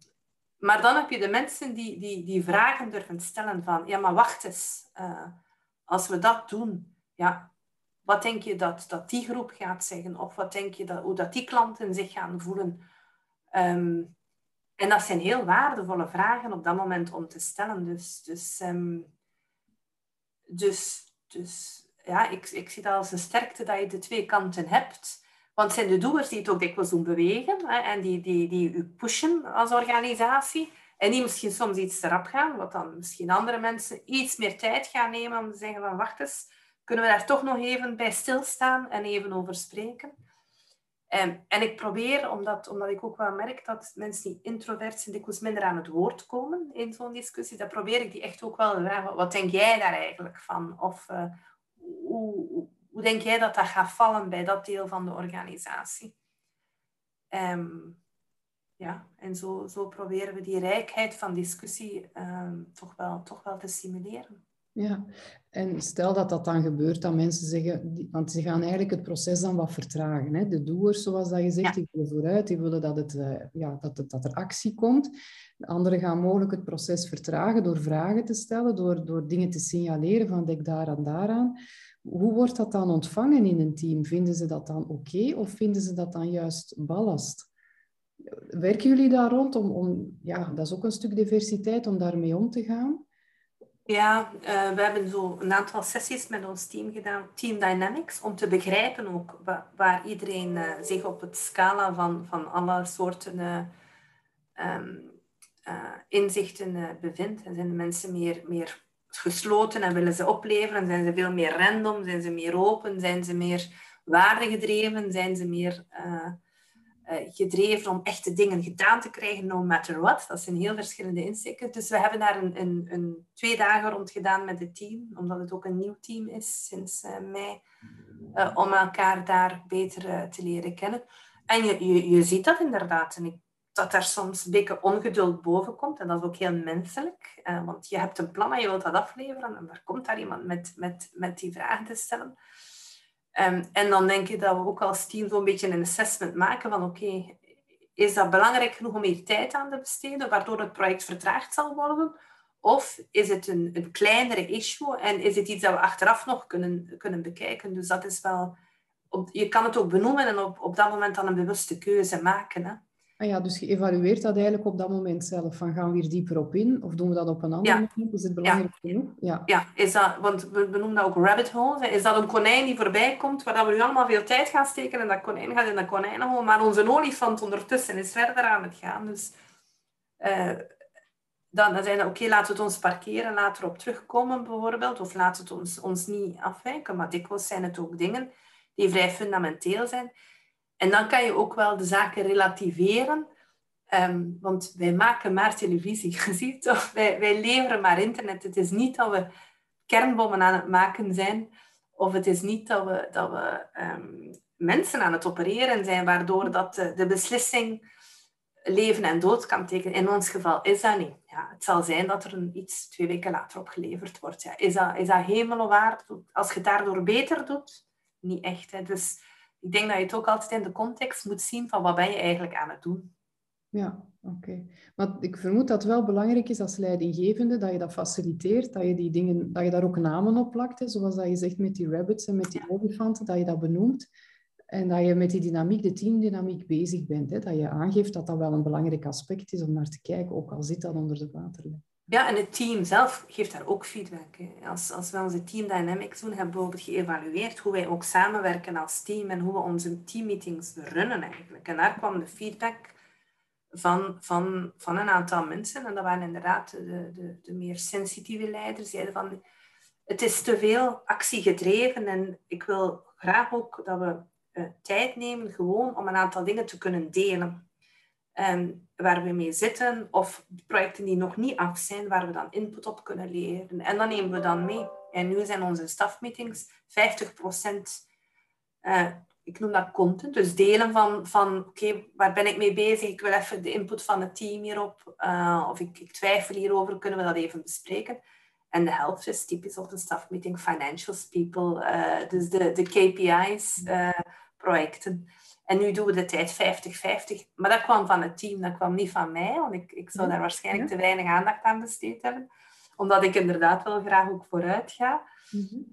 maar dan heb je de mensen die, die, die vragen durven stellen van, ja, maar wacht eens, uh, als we dat doen, ja, wat denk je dat, dat die groep gaat zeggen? Of wat denk je dat, hoe dat die klanten zich gaan voelen? Um, en dat zijn heel waardevolle vragen op dat moment om te stellen. Dus, dus, um, dus, dus ja, ik, ik zie dat als een sterkte dat je de twee kanten hebt. Want het zijn de doers die het ook dikwijls doen bewegen hè, en die, die, die u pushen als organisatie. En die misschien soms iets te rap gaan, wat dan misschien andere mensen iets meer tijd gaan nemen om te zeggen van wacht eens, kunnen we daar toch nog even bij stilstaan en even over spreken. En, en ik probeer, omdat, omdat ik ook wel merk dat mensen die introvert zijn dikwijls minder aan het woord komen in zo'n discussie, dan probeer ik die echt ook wel te vragen, wat denk jij daar eigenlijk van? Of uh, hoe, hoe denk jij dat dat gaat vallen bij dat deel van de organisatie? Um, ja, en zo, zo proberen we die rijkheid van discussie um, toch, wel, toch wel te stimuleren. Ja, en stel dat dat dan gebeurt, dat mensen zeggen, want ze gaan eigenlijk het proces dan wat vertragen. Hè? De doers, zoals dat je zegt, die willen vooruit, die willen dat, het, uh, ja, dat, het, dat er actie komt. De anderen gaan mogelijk het proces vertragen door vragen te stellen, door, door dingen te signaleren van denk daar en daaraan. Hoe wordt dat dan ontvangen in een team? Vinden ze dat dan oké of vinden ze dat dan juist ballast? Werken jullie daar rond om, om, ja, dat is ook een stuk diversiteit, om daarmee om te gaan? Ja, uh, we hebben zo een aantal sessies met ons team gedaan, Team Dynamics, om te begrijpen ook waar, iedereen uh, zich op het scala van, van alle soorten uh, um, inzichten bevindt. En zijn de mensen meer, meer gesloten en willen ze opleveren? Zijn ze veel meer random? Zijn ze meer open? Zijn ze meer waardegedreven? Zijn ze meer gedreven om echte dingen gedaan te krijgen, no matter what? Dat zijn heel verschillende insteken. Dus we hebben daar een, een, een, twee dagen rond gedaan met het team, omdat het ook een nieuw team is sinds uh, mei, om elkaar daar beter te leren kennen. En je, je, je ziet dat inderdaad. En ik dat daar soms een beetje ongeduld boven komt. En dat is ook heel menselijk. Want je hebt een plan en je wilt dat afleveren. En daar komt daar iemand met, met, met die vragen te stellen. Um, en dan denk ik dat we ook als team zo'n beetje een assessment maken van oké, is dat belangrijk genoeg om hier tijd aan te besteden, waardoor het project vertraagd zal worden? Of is het een, een kleinere issue en is het iets dat we achteraf nog kunnen, kunnen bekijken? Dus dat is wel... Op, je kan het ook benoemen en op, op dat moment dan een bewuste keuze maken. Hè? Ah ja, dus je evalueert dat eigenlijk op dat moment zelf. Van gaan we hier dieper op in? Of doen we dat op een ander moment? Is het belangrijk ja. genoeg? Ja, ja is dat, want we noemen dat ook rabbit hole. Is dat een konijn die voorbij komt, waar we nu allemaal veel tijd gaan steken en dat konijn gaat in dat konijnenhol, maar onze olifant ondertussen is verder aan het gaan. Dus uh, dan, dan zijn we oké, laten we het ons parkeren, laten we erop terugkomen bijvoorbeeld, of laten we het ons, ons niet afwijken. Maar dikwijls zijn het ook dingen die vrij fundamenteel zijn. En dan kan je ook wel de zaken relativeren. Um, want wij maken maar televisie. <laughs> Je ziet toch, wij, leveren maar internet. Het is niet dat we kernbommen aan het maken zijn. Of het is niet dat we, dat we um, mensen aan het opereren zijn, waardoor dat de, beslissing leven en dood kan tekenen. In ons geval is dat niet. Ja, het zal zijn dat er een iets twee weken later opgeleverd wordt. Ja, is, dat, is dat hemel of Als je het daardoor beter doet? Niet echt. Hè. Dus ik denk dat je het ook altijd in de context moet zien van wat ben je eigenlijk aan het doen. Ja, oké. Maar ik vermoed dat het wel belangrijk is als leidinggevende dat je dat faciliteert, dat je, die dingen, dat je daar ook namen op plakt, hè, zoals dat je zegt met die rabbits en met die olifanten, dat je dat benoemt. En dat je met die dynamiek, de teamdynamiek bezig bent. Hè, dat je aangeeft dat dat wel een belangrijk aspect is om naar te kijken, ook al zit dat onder de waterlijn. Ja, en het team zelf geeft daar ook feedback. Als, als we onze team dynamics doen, hebben we bijvoorbeeld geëvalueerd hoe wij ook samenwerken als team en hoe we onze teammeetings runnen eigenlijk. En daar kwam de feedback van, van, van een aantal mensen. En dat waren inderdaad de, de, de meer sensitieve leiders. Die zeiden van, het is te veel actiegedreven en ik wil graag ook dat we uh, tijd nemen gewoon om een aantal dingen te kunnen delen. En waar we mee zitten, of projecten die nog niet af zijn, waar we dan input op kunnen leren. En dan nemen we dan mee. En nu zijn onze stafmeetings 50% uh, ik noem dat content, dus delen van, van oké, waar ben ik mee bezig? Ik wil even de input van het team hierop, uh, of ik, ik, twijfel hierover, kunnen we dat even bespreken? En de helft is typisch op een stafmeeting financials people, uh, dus de, de KPI's, projecten. En nu doen we de tijd 50-50. Maar dat kwam van het team, dat kwam niet van mij, want ik, ik zou daar waarschijnlijk te weinig aandacht aan besteed hebben. Omdat ik inderdaad wel graag ook vooruit ga. Mm -hmm.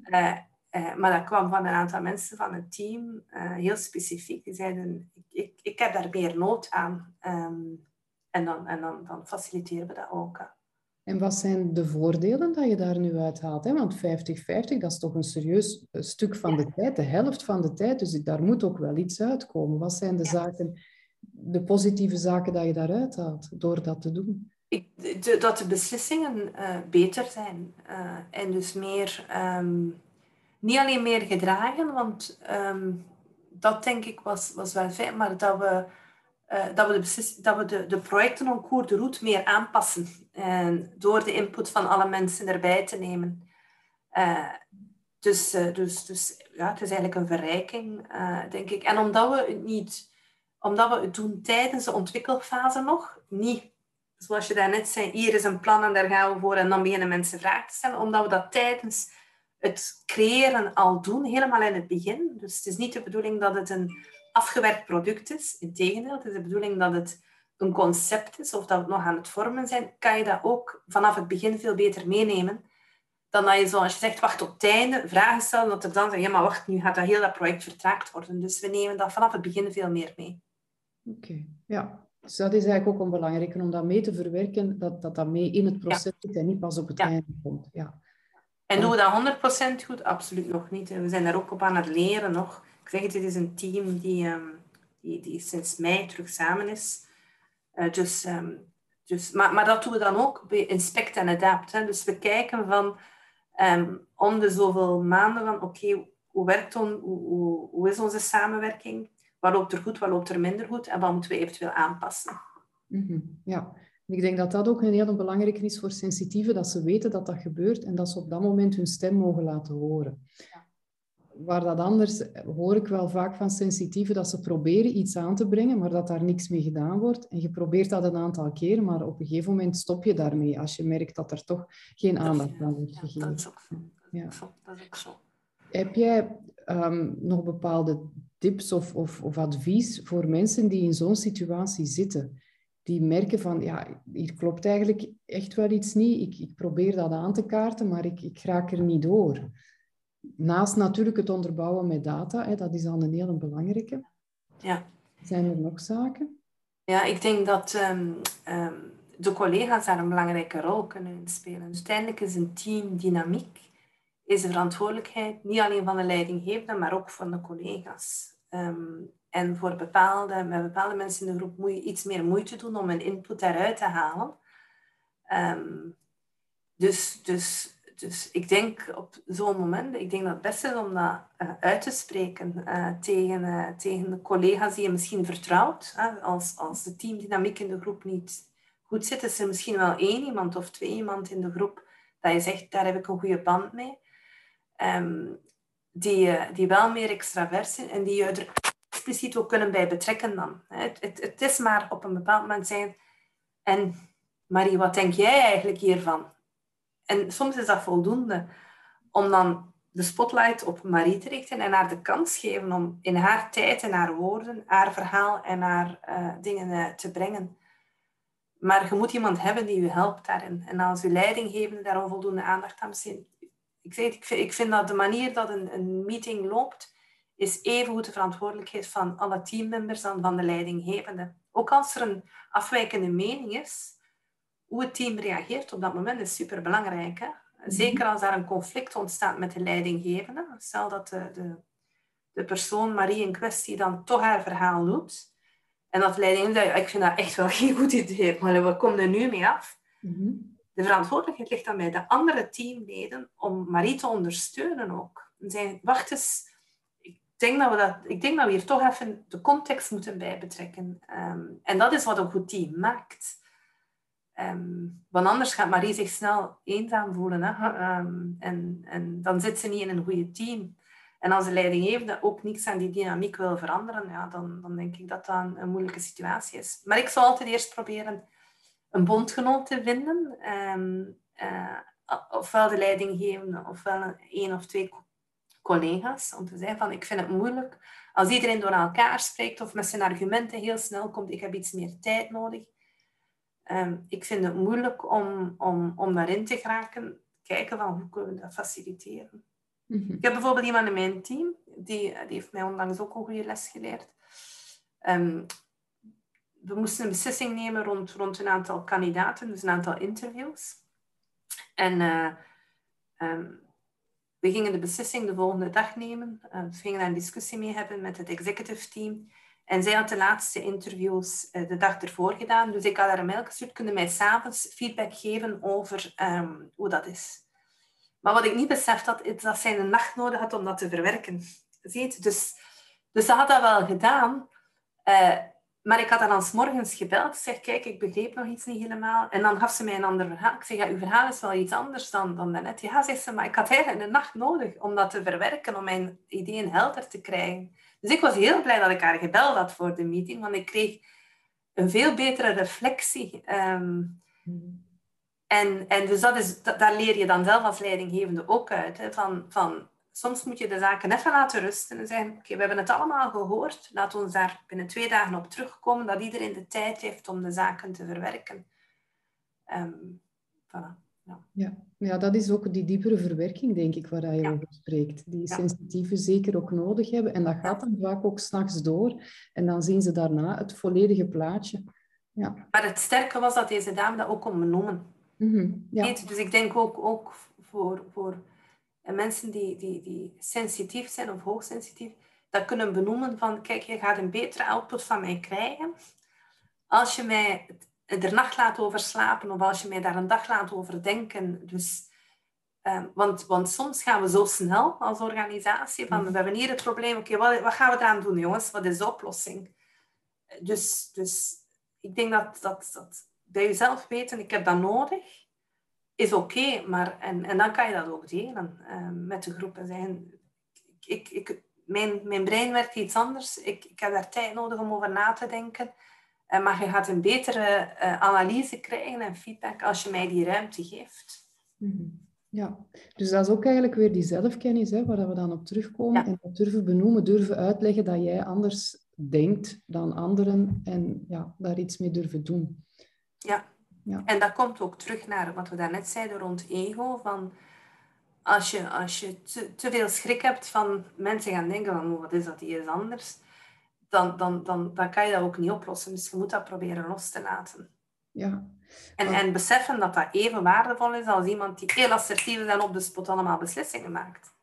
uh, maar dat kwam van een aantal mensen van het team, uh, heel specifiek. Die zeiden, ik, ik, ik, heb daar meer nood aan. Um, en dan, en dan, dan faciliteren we dat ook. En wat zijn de voordelen dat je daar nu uithaalt? Hè? Want 50-50, dat is toch een serieus stuk van de tijd, de helft van de tijd. Dus daar moet ook wel iets uitkomen. Wat zijn de ja. zaken, de positieve zaken dat je daaruit haalt door dat te doen? Ik, de, dat de beslissingen uh, beter zijn. Uh, en dus meer, um, niet alleen meer gedragen, want um, dat denk ik was, was wel fijn, maar dat we uh, dat we, de, dat we de, de projecten en cours de route meer aanpassen. En door de input van alle mensen erbij te nemen. Uh, dus, dus, dus ja, het is eigenlijk een verrijking, denk ik. En omdat we het niet... Omdat we het doen tijdens de ontwikkelfase nog, niet zoals je daarnet zei, hier is een plan en daar gaan we voor en dan beginnen mensen vragen te stellen. Omdat we dat tijdens het creëren al doen, helemaal in het begin. Dus het is niet de bedoeling dat het een afgewerkt product is. Integendeel, het is de bedoeling dat het een concept is of dat we nog aan het vormen zijn, kan je dat ook vanaf het begin veel beter meenemen dan dat je, zoals je zegt, wacht op het einde, vragen stellen, dat er dan zeggen, ja, maar wacht, nu gaat dat heel dat project vertraagd worden. Dus we nemen dat vanaf het begin veel meer mee. Oké, okay. ja. Dus dat is eigenlijk ook een belangrijke om dat mee te verwerken, dat dat, dat mee in het proces zit ja. en niet pas op het ja. einde komt. Ja. En doen we dat 100% goed? Absoluut nog niet. We zijn daar ook op aan het leren nog. Ik zeg dit is een team die, um, die, die sinds mei terug samen is. Uh, dus, um, dus, maar, maar dat doen we dan ook bij Inspect en Adapt. Hè. Dus we kijken van um, om de zoveel maanden van oké, hoe werkt on, hoe, hoe, is onze samenwerking? Wat loopt er goed, wat loopt er minder goed? En wat moeten we eventueel aanpassen? -hmm. Ja, ik denk dat dat ook een heel belangrijke is voor sensitieven, dat ze weten dat dat gebeurt en dat ze op dat moment hun stem mogen laten horen. Waar dat anders, hoor ik wel vaak van sensitieven dat ze proberen iets aan te brengen, maar dat daar niks mee gedaan wordt. En je probeert dat een aantal keer, maar op een gegeven moment stop je daarmee als je merkt dat er toch geen aandacht aan wordt gegeven. Ja, dat is ook zo. Ja. Dat is ook zo. Heb jij um, nog bepaalde tips of, of, of advies voor mensen die in zo'n situatie zitten? Die merken van, ja, hier klopt eigenlijk echt wel iets niet. Ik, ik probeer dat aan te kaarten, maar ik, ik raak er niet door naast natuurlijk het onderbouwen met data, hè, dat is al een hele belangrijke. Ja. Zijn er nog zaken? Ja, ik denk dat um, um, de collega's daar een belangrijke rol kunnen spelen. Dus uiteindelijk is een teamdynamiek is de verantwoordelijkheid niet alleen van de leidinggevende, maar ook van de collega's. Um, en voor bepaalde, met bepaalde mensen in de groep moet je iets meer moeite doen om een input daaruit te halen. dus, dus dus ik denk op zo'n moment, ik denk dat het beste is om dat uh, uit te spreken uh, tegen, uh, tegen de collega's die je misschien vertrouwt. als, als de teamdynamiek in de groep niet goed zit, is er misschien wel één iemand of twee iemand in de groep dat je zegt, daar heb ik een goede band mee. Um, die, die wel meer extravert zijn en die je er expliciet ook kunnen bij betrekken dan. Het, het, het is maar op een bepaald moment zijn... En Marie, wat denk jij eigenlijk hiervan? En soms is dat voldoende om dan de spotlight op Marie te richten en haar de kans geven om in haar tijd en haar woorden, haar verhaal en haar uh, dingen te brengen. Maar je moet iemand hebben die je helpt daarin. En als je leidinggevende daar onvoldoende aandacht aan besteedt. Ik, zeg, ik, vind, ik vind dat de manier dat een, een meeting loopt, is even goed de verantwoordelijkheid van alle teammembers dan van de leidinggevende. Ook als er een afwijkende mening is, hoe het team reageert op dat moment is superbelangrijk. Hè? Zeker als daar een conflict ontstaat met de leidinggevende. Stel dat de, de, de persoon, Marie in kwestie, dan toch haar verhaal doet. En dat de leidinggevende ik vind dat echt wel <laughs> geen goed idee, maar we komen er nu mee af? Mhm. De verantwoordelijkheid ligt dan bij de andere teamleden om Marie te ondersteunen ook. En wacht eens, ik denk dat we, dat, ik denk dat we hier toch even de context moeten bij betrekken. Ehm, en dat is wat een goed team maakt. Um, want anders gaat Marie zich snel eenzaam voelen. Hè? Ehm, en, en dan zit ze niet in een goede team. En als de leidinggevende ook niks aan die dynamiek wil veranderen, ja, dan, dan denk ik dat dat een, een moeilijke situatie is. Maar ik zal altijd eerst proberen een bondgenoot te vinden. Um, uh, ofwel de leidinggevende, ofwel één of twee collega's. Om te zeggen van, ik vind het moeilijk. Als iedereen door elkaar spreekt of met zijn argumenten heel snel komt, ik heb iets meer tijd nodig Um, ik vind het moeilijk om, om, om daarin te geraken. Kijken van hoe kunnen we dat faciliteren. Mm Ik heb bijvoorbeeld iemand in mijn team, die, die heeft mij onlangs ook een goede les geleerd. Um, we moesten een beslissing nemen rond, rond een aantal kandidaten, dus een aantal interviews. En uh, um, we gingen de beslissing de volgende dag nemen. Uh, we gingen daar een discussie mee hebben met het executive team. En zij had de laatste interviews eh, de dag ervoor gedaan. Dus ik had haar een mail gestuurd. Kunnen mij s'avonds feedback geven over ehm, hoe dat is. Maar wat ik niet beseft had, is dat zij een nacht nodig had om dat te verwerken. Ziet? Dus, dus ze had dat wel gedaan. Uh, maar ik had dan als morgens gebeld. Ik zeg, kijk, ik begreep nog iets niet helemaal. En dan gaf ze mij een ander verhaal. Ik zeg, ja, uw verhaal is wel iets anders dan, dan daarnet. Ja, zegt ze, maar ik had eigenlijk een nacht nodig om dat te verwerken, om mijn ideeën helder te krijgen. Dus ik was heel blij dat ik haar gebeld had voor de meeting, want ik kreeg een veel betere reflectie. Ehm, en, en dus dat is, dat, daar leer je dan zelf als leidinggevende ook uit. Hè, van, van, soms moet je de zaken even laten rusten en zeggen, oké, we hebben het allemaal gehoord, laat ons daar binnen twee dagen op terugkomen, dat iedereen de tijd heeft om de zaken te verwerken. Um, voilà. Ja. ja. Ja, dat is ook die diepere verwerking, denk ik, waar je over spreekt. Die sensitieven zeker ook nodig hebben. En dat gaat dan vaak ook s'nachts door. En dan zien ze daarna het volledige plaatje. Ja. Maar het sterke was dat deze dame dat ook kon benoemen. Mm ja. Dus ik denk ook, ook voor, voor mensen die, die, die sensitief zijn of hoogsensitief, dat kunnen benoemen van, kijk, je gaat een betere output van mij krijgen als je mij er nacht laat over slapen of als je mij daar een dag laat over denken. Dus, um, want, want soms gaan we zo snel als organisatie van we hebben hier het probleem, oké, wat, wat gaan we eraan doen jongens? Wat is de oplossing? Dus, dus ik denk dat, dat, dat bij jezelf weten, ik heb dat nodig, is oké, maar en, en dan kan je dat ook delen um, met de groep en zeggen, ik, ik, mijn, mijn brein werkt iets anders, ik, ik heb daar tijd nodig om over na te denken. Eh, maar je gaat een betere uh, analyse krijgen en feedback als je mij die ruimte geeft. Mhm. Ja, dus dat is ook eigenlijk weer die zelfkennis, hè, waar we dan op terugkomen. En dat durven benoemen, durven uitleggen dat jij anders denkt dan anderen en ja, daar iets mee durven doen. Ja. Ja, en dat komt ook terug naar wat we daarnet zeiden rond ego. Van als je, als je te, te veel schrik hebt van mensen gaan denken van oh, wat is dat hier is anders dan, dan, dan, dan kan je dat ook niet oplossen. Dus je moet dat proberen los te laten. Ja. En, en beseffen dat dat even waardevol is als iemand die heel assertief is en op de spot allemaal beslissingen maakt.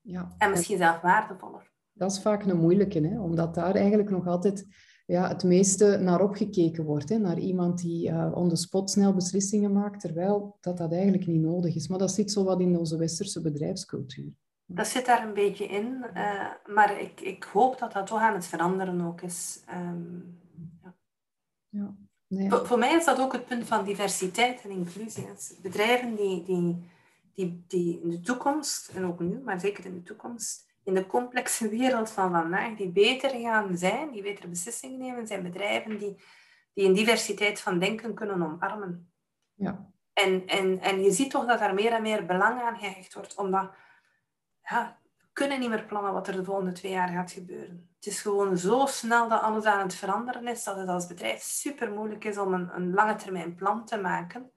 Ja. En misschien zelf waardevoller. Dat is vaak een moeilijke, hè? omdat daar eigenlijk nog altijd ja, het meeste naar opgekeken wordt. Hè? Naar iemand die uh, on the spot snel beslissingen maakt, terwijl dat, dat eigenlijk niet nodig is. Maar dat zit zo wat in onze westerse bedrijfscultuur. Dat zit daar een beetje in, uh, maar ik, ik hoop dat dat toch aan het veranderen ook is. Um, ja. Ja, nee. voor, voor, mij is dat ook het punt van diversiteit en inclusie. Bedrijven die, die, die, die in de toekomst, en ook nu, maar zeker in de toekomst, in de complexe wereld van vandaag, die beter gaan zijn, die betere beslissingen nemen, zijn bedrijven die, die een diversiteit van denken kunnen omarmen. Ja. En, en, en je ziet toch dat er meer en meer belang aan gehecht wordt, omdat ja, we kunnen niet meer plannen wat er de volgende twee jaar gaat gebeuren. Het is gewoon zo snel dat alles aan het veranderen is, dat het als bedrijf super moeilijk is om een, een lange termijn plan te maken.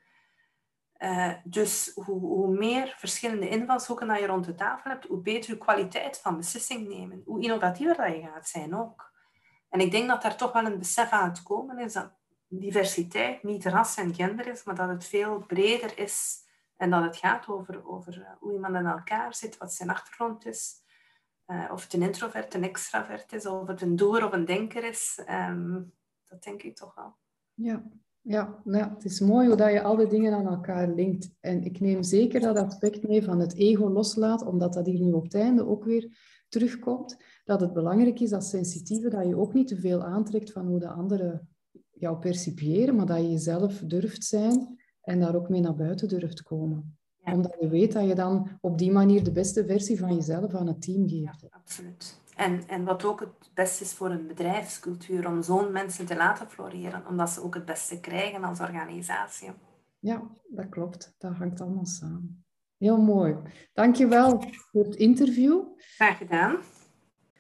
Uh, dus hoe, hoe, meer verschillende invalshoeken dat je rond de tafel hebt, hoe beter je kwaliteit van beslissing nemen. Hoe innovatiever dat je gaat zijn ook. En ik denk dat daar toch wel een besef aan het komen is dat diversiteit niet ras en gender is, maar dat het veel breder is en dat het gaat over, over eh, hoe iemand in elkaar zit, wat zijn achtergrond is. Uh, of het een introvert, een extravert is, of het een doer of een denker is. Um, dat denk ik toch wel. Ja, ja, nou, het is mooi hoe dat je al die dingen aan elkaar linkt. En ik neem zeker dat aspect mee van het ego loslaat, omdat dat hier nu op het einde ook weer terugkomt. Dat het belangrijk is als sensitieve dat je ook niet te veel aantrekt van hoe de anderen jou percipiëren, maar dat je jezelf durft zijn en daar ook mee naar buiten durft komen. Omdat je weet dat je dan op die manier de beste versie van jezelf aan het team geeft. Ja, absoluut. En, en wat ook het beste is voor een bedrijfscultuur, om zo'n mensen te laten floreren, omdat ze ook het beste krijgen als organisatie. Ja, dat klopt. Dat hangt allemaal samen. Heel mooi. Dankjewel voor het interview. Graag gedaan.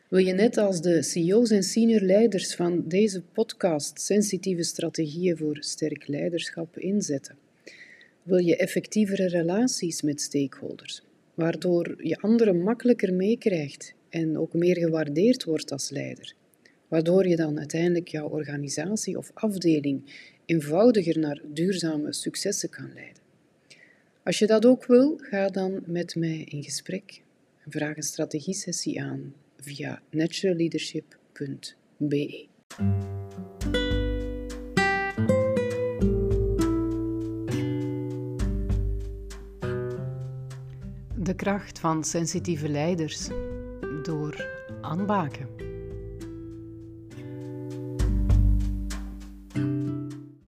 Wil je net als de CEO's en senior leiders van deze podcast sensitieve strategieën voor sterk leiderschap inzetten? Wil je effectievere relaties met stakeholders, waardoor je anderen makkelijker meekrijgt en ook meer gewaardeerd wordt als leider? Waardoor je dan uiteindelijk jouw organisatie of afdeling eenvoudiger naar duurzame successen kan leiden. Als je dat ook wil, ga dan met mij in gesprek en vraag een strategiesessie aan via naturalleadership.be. De kracht van sensitieve leiders door aanbaken.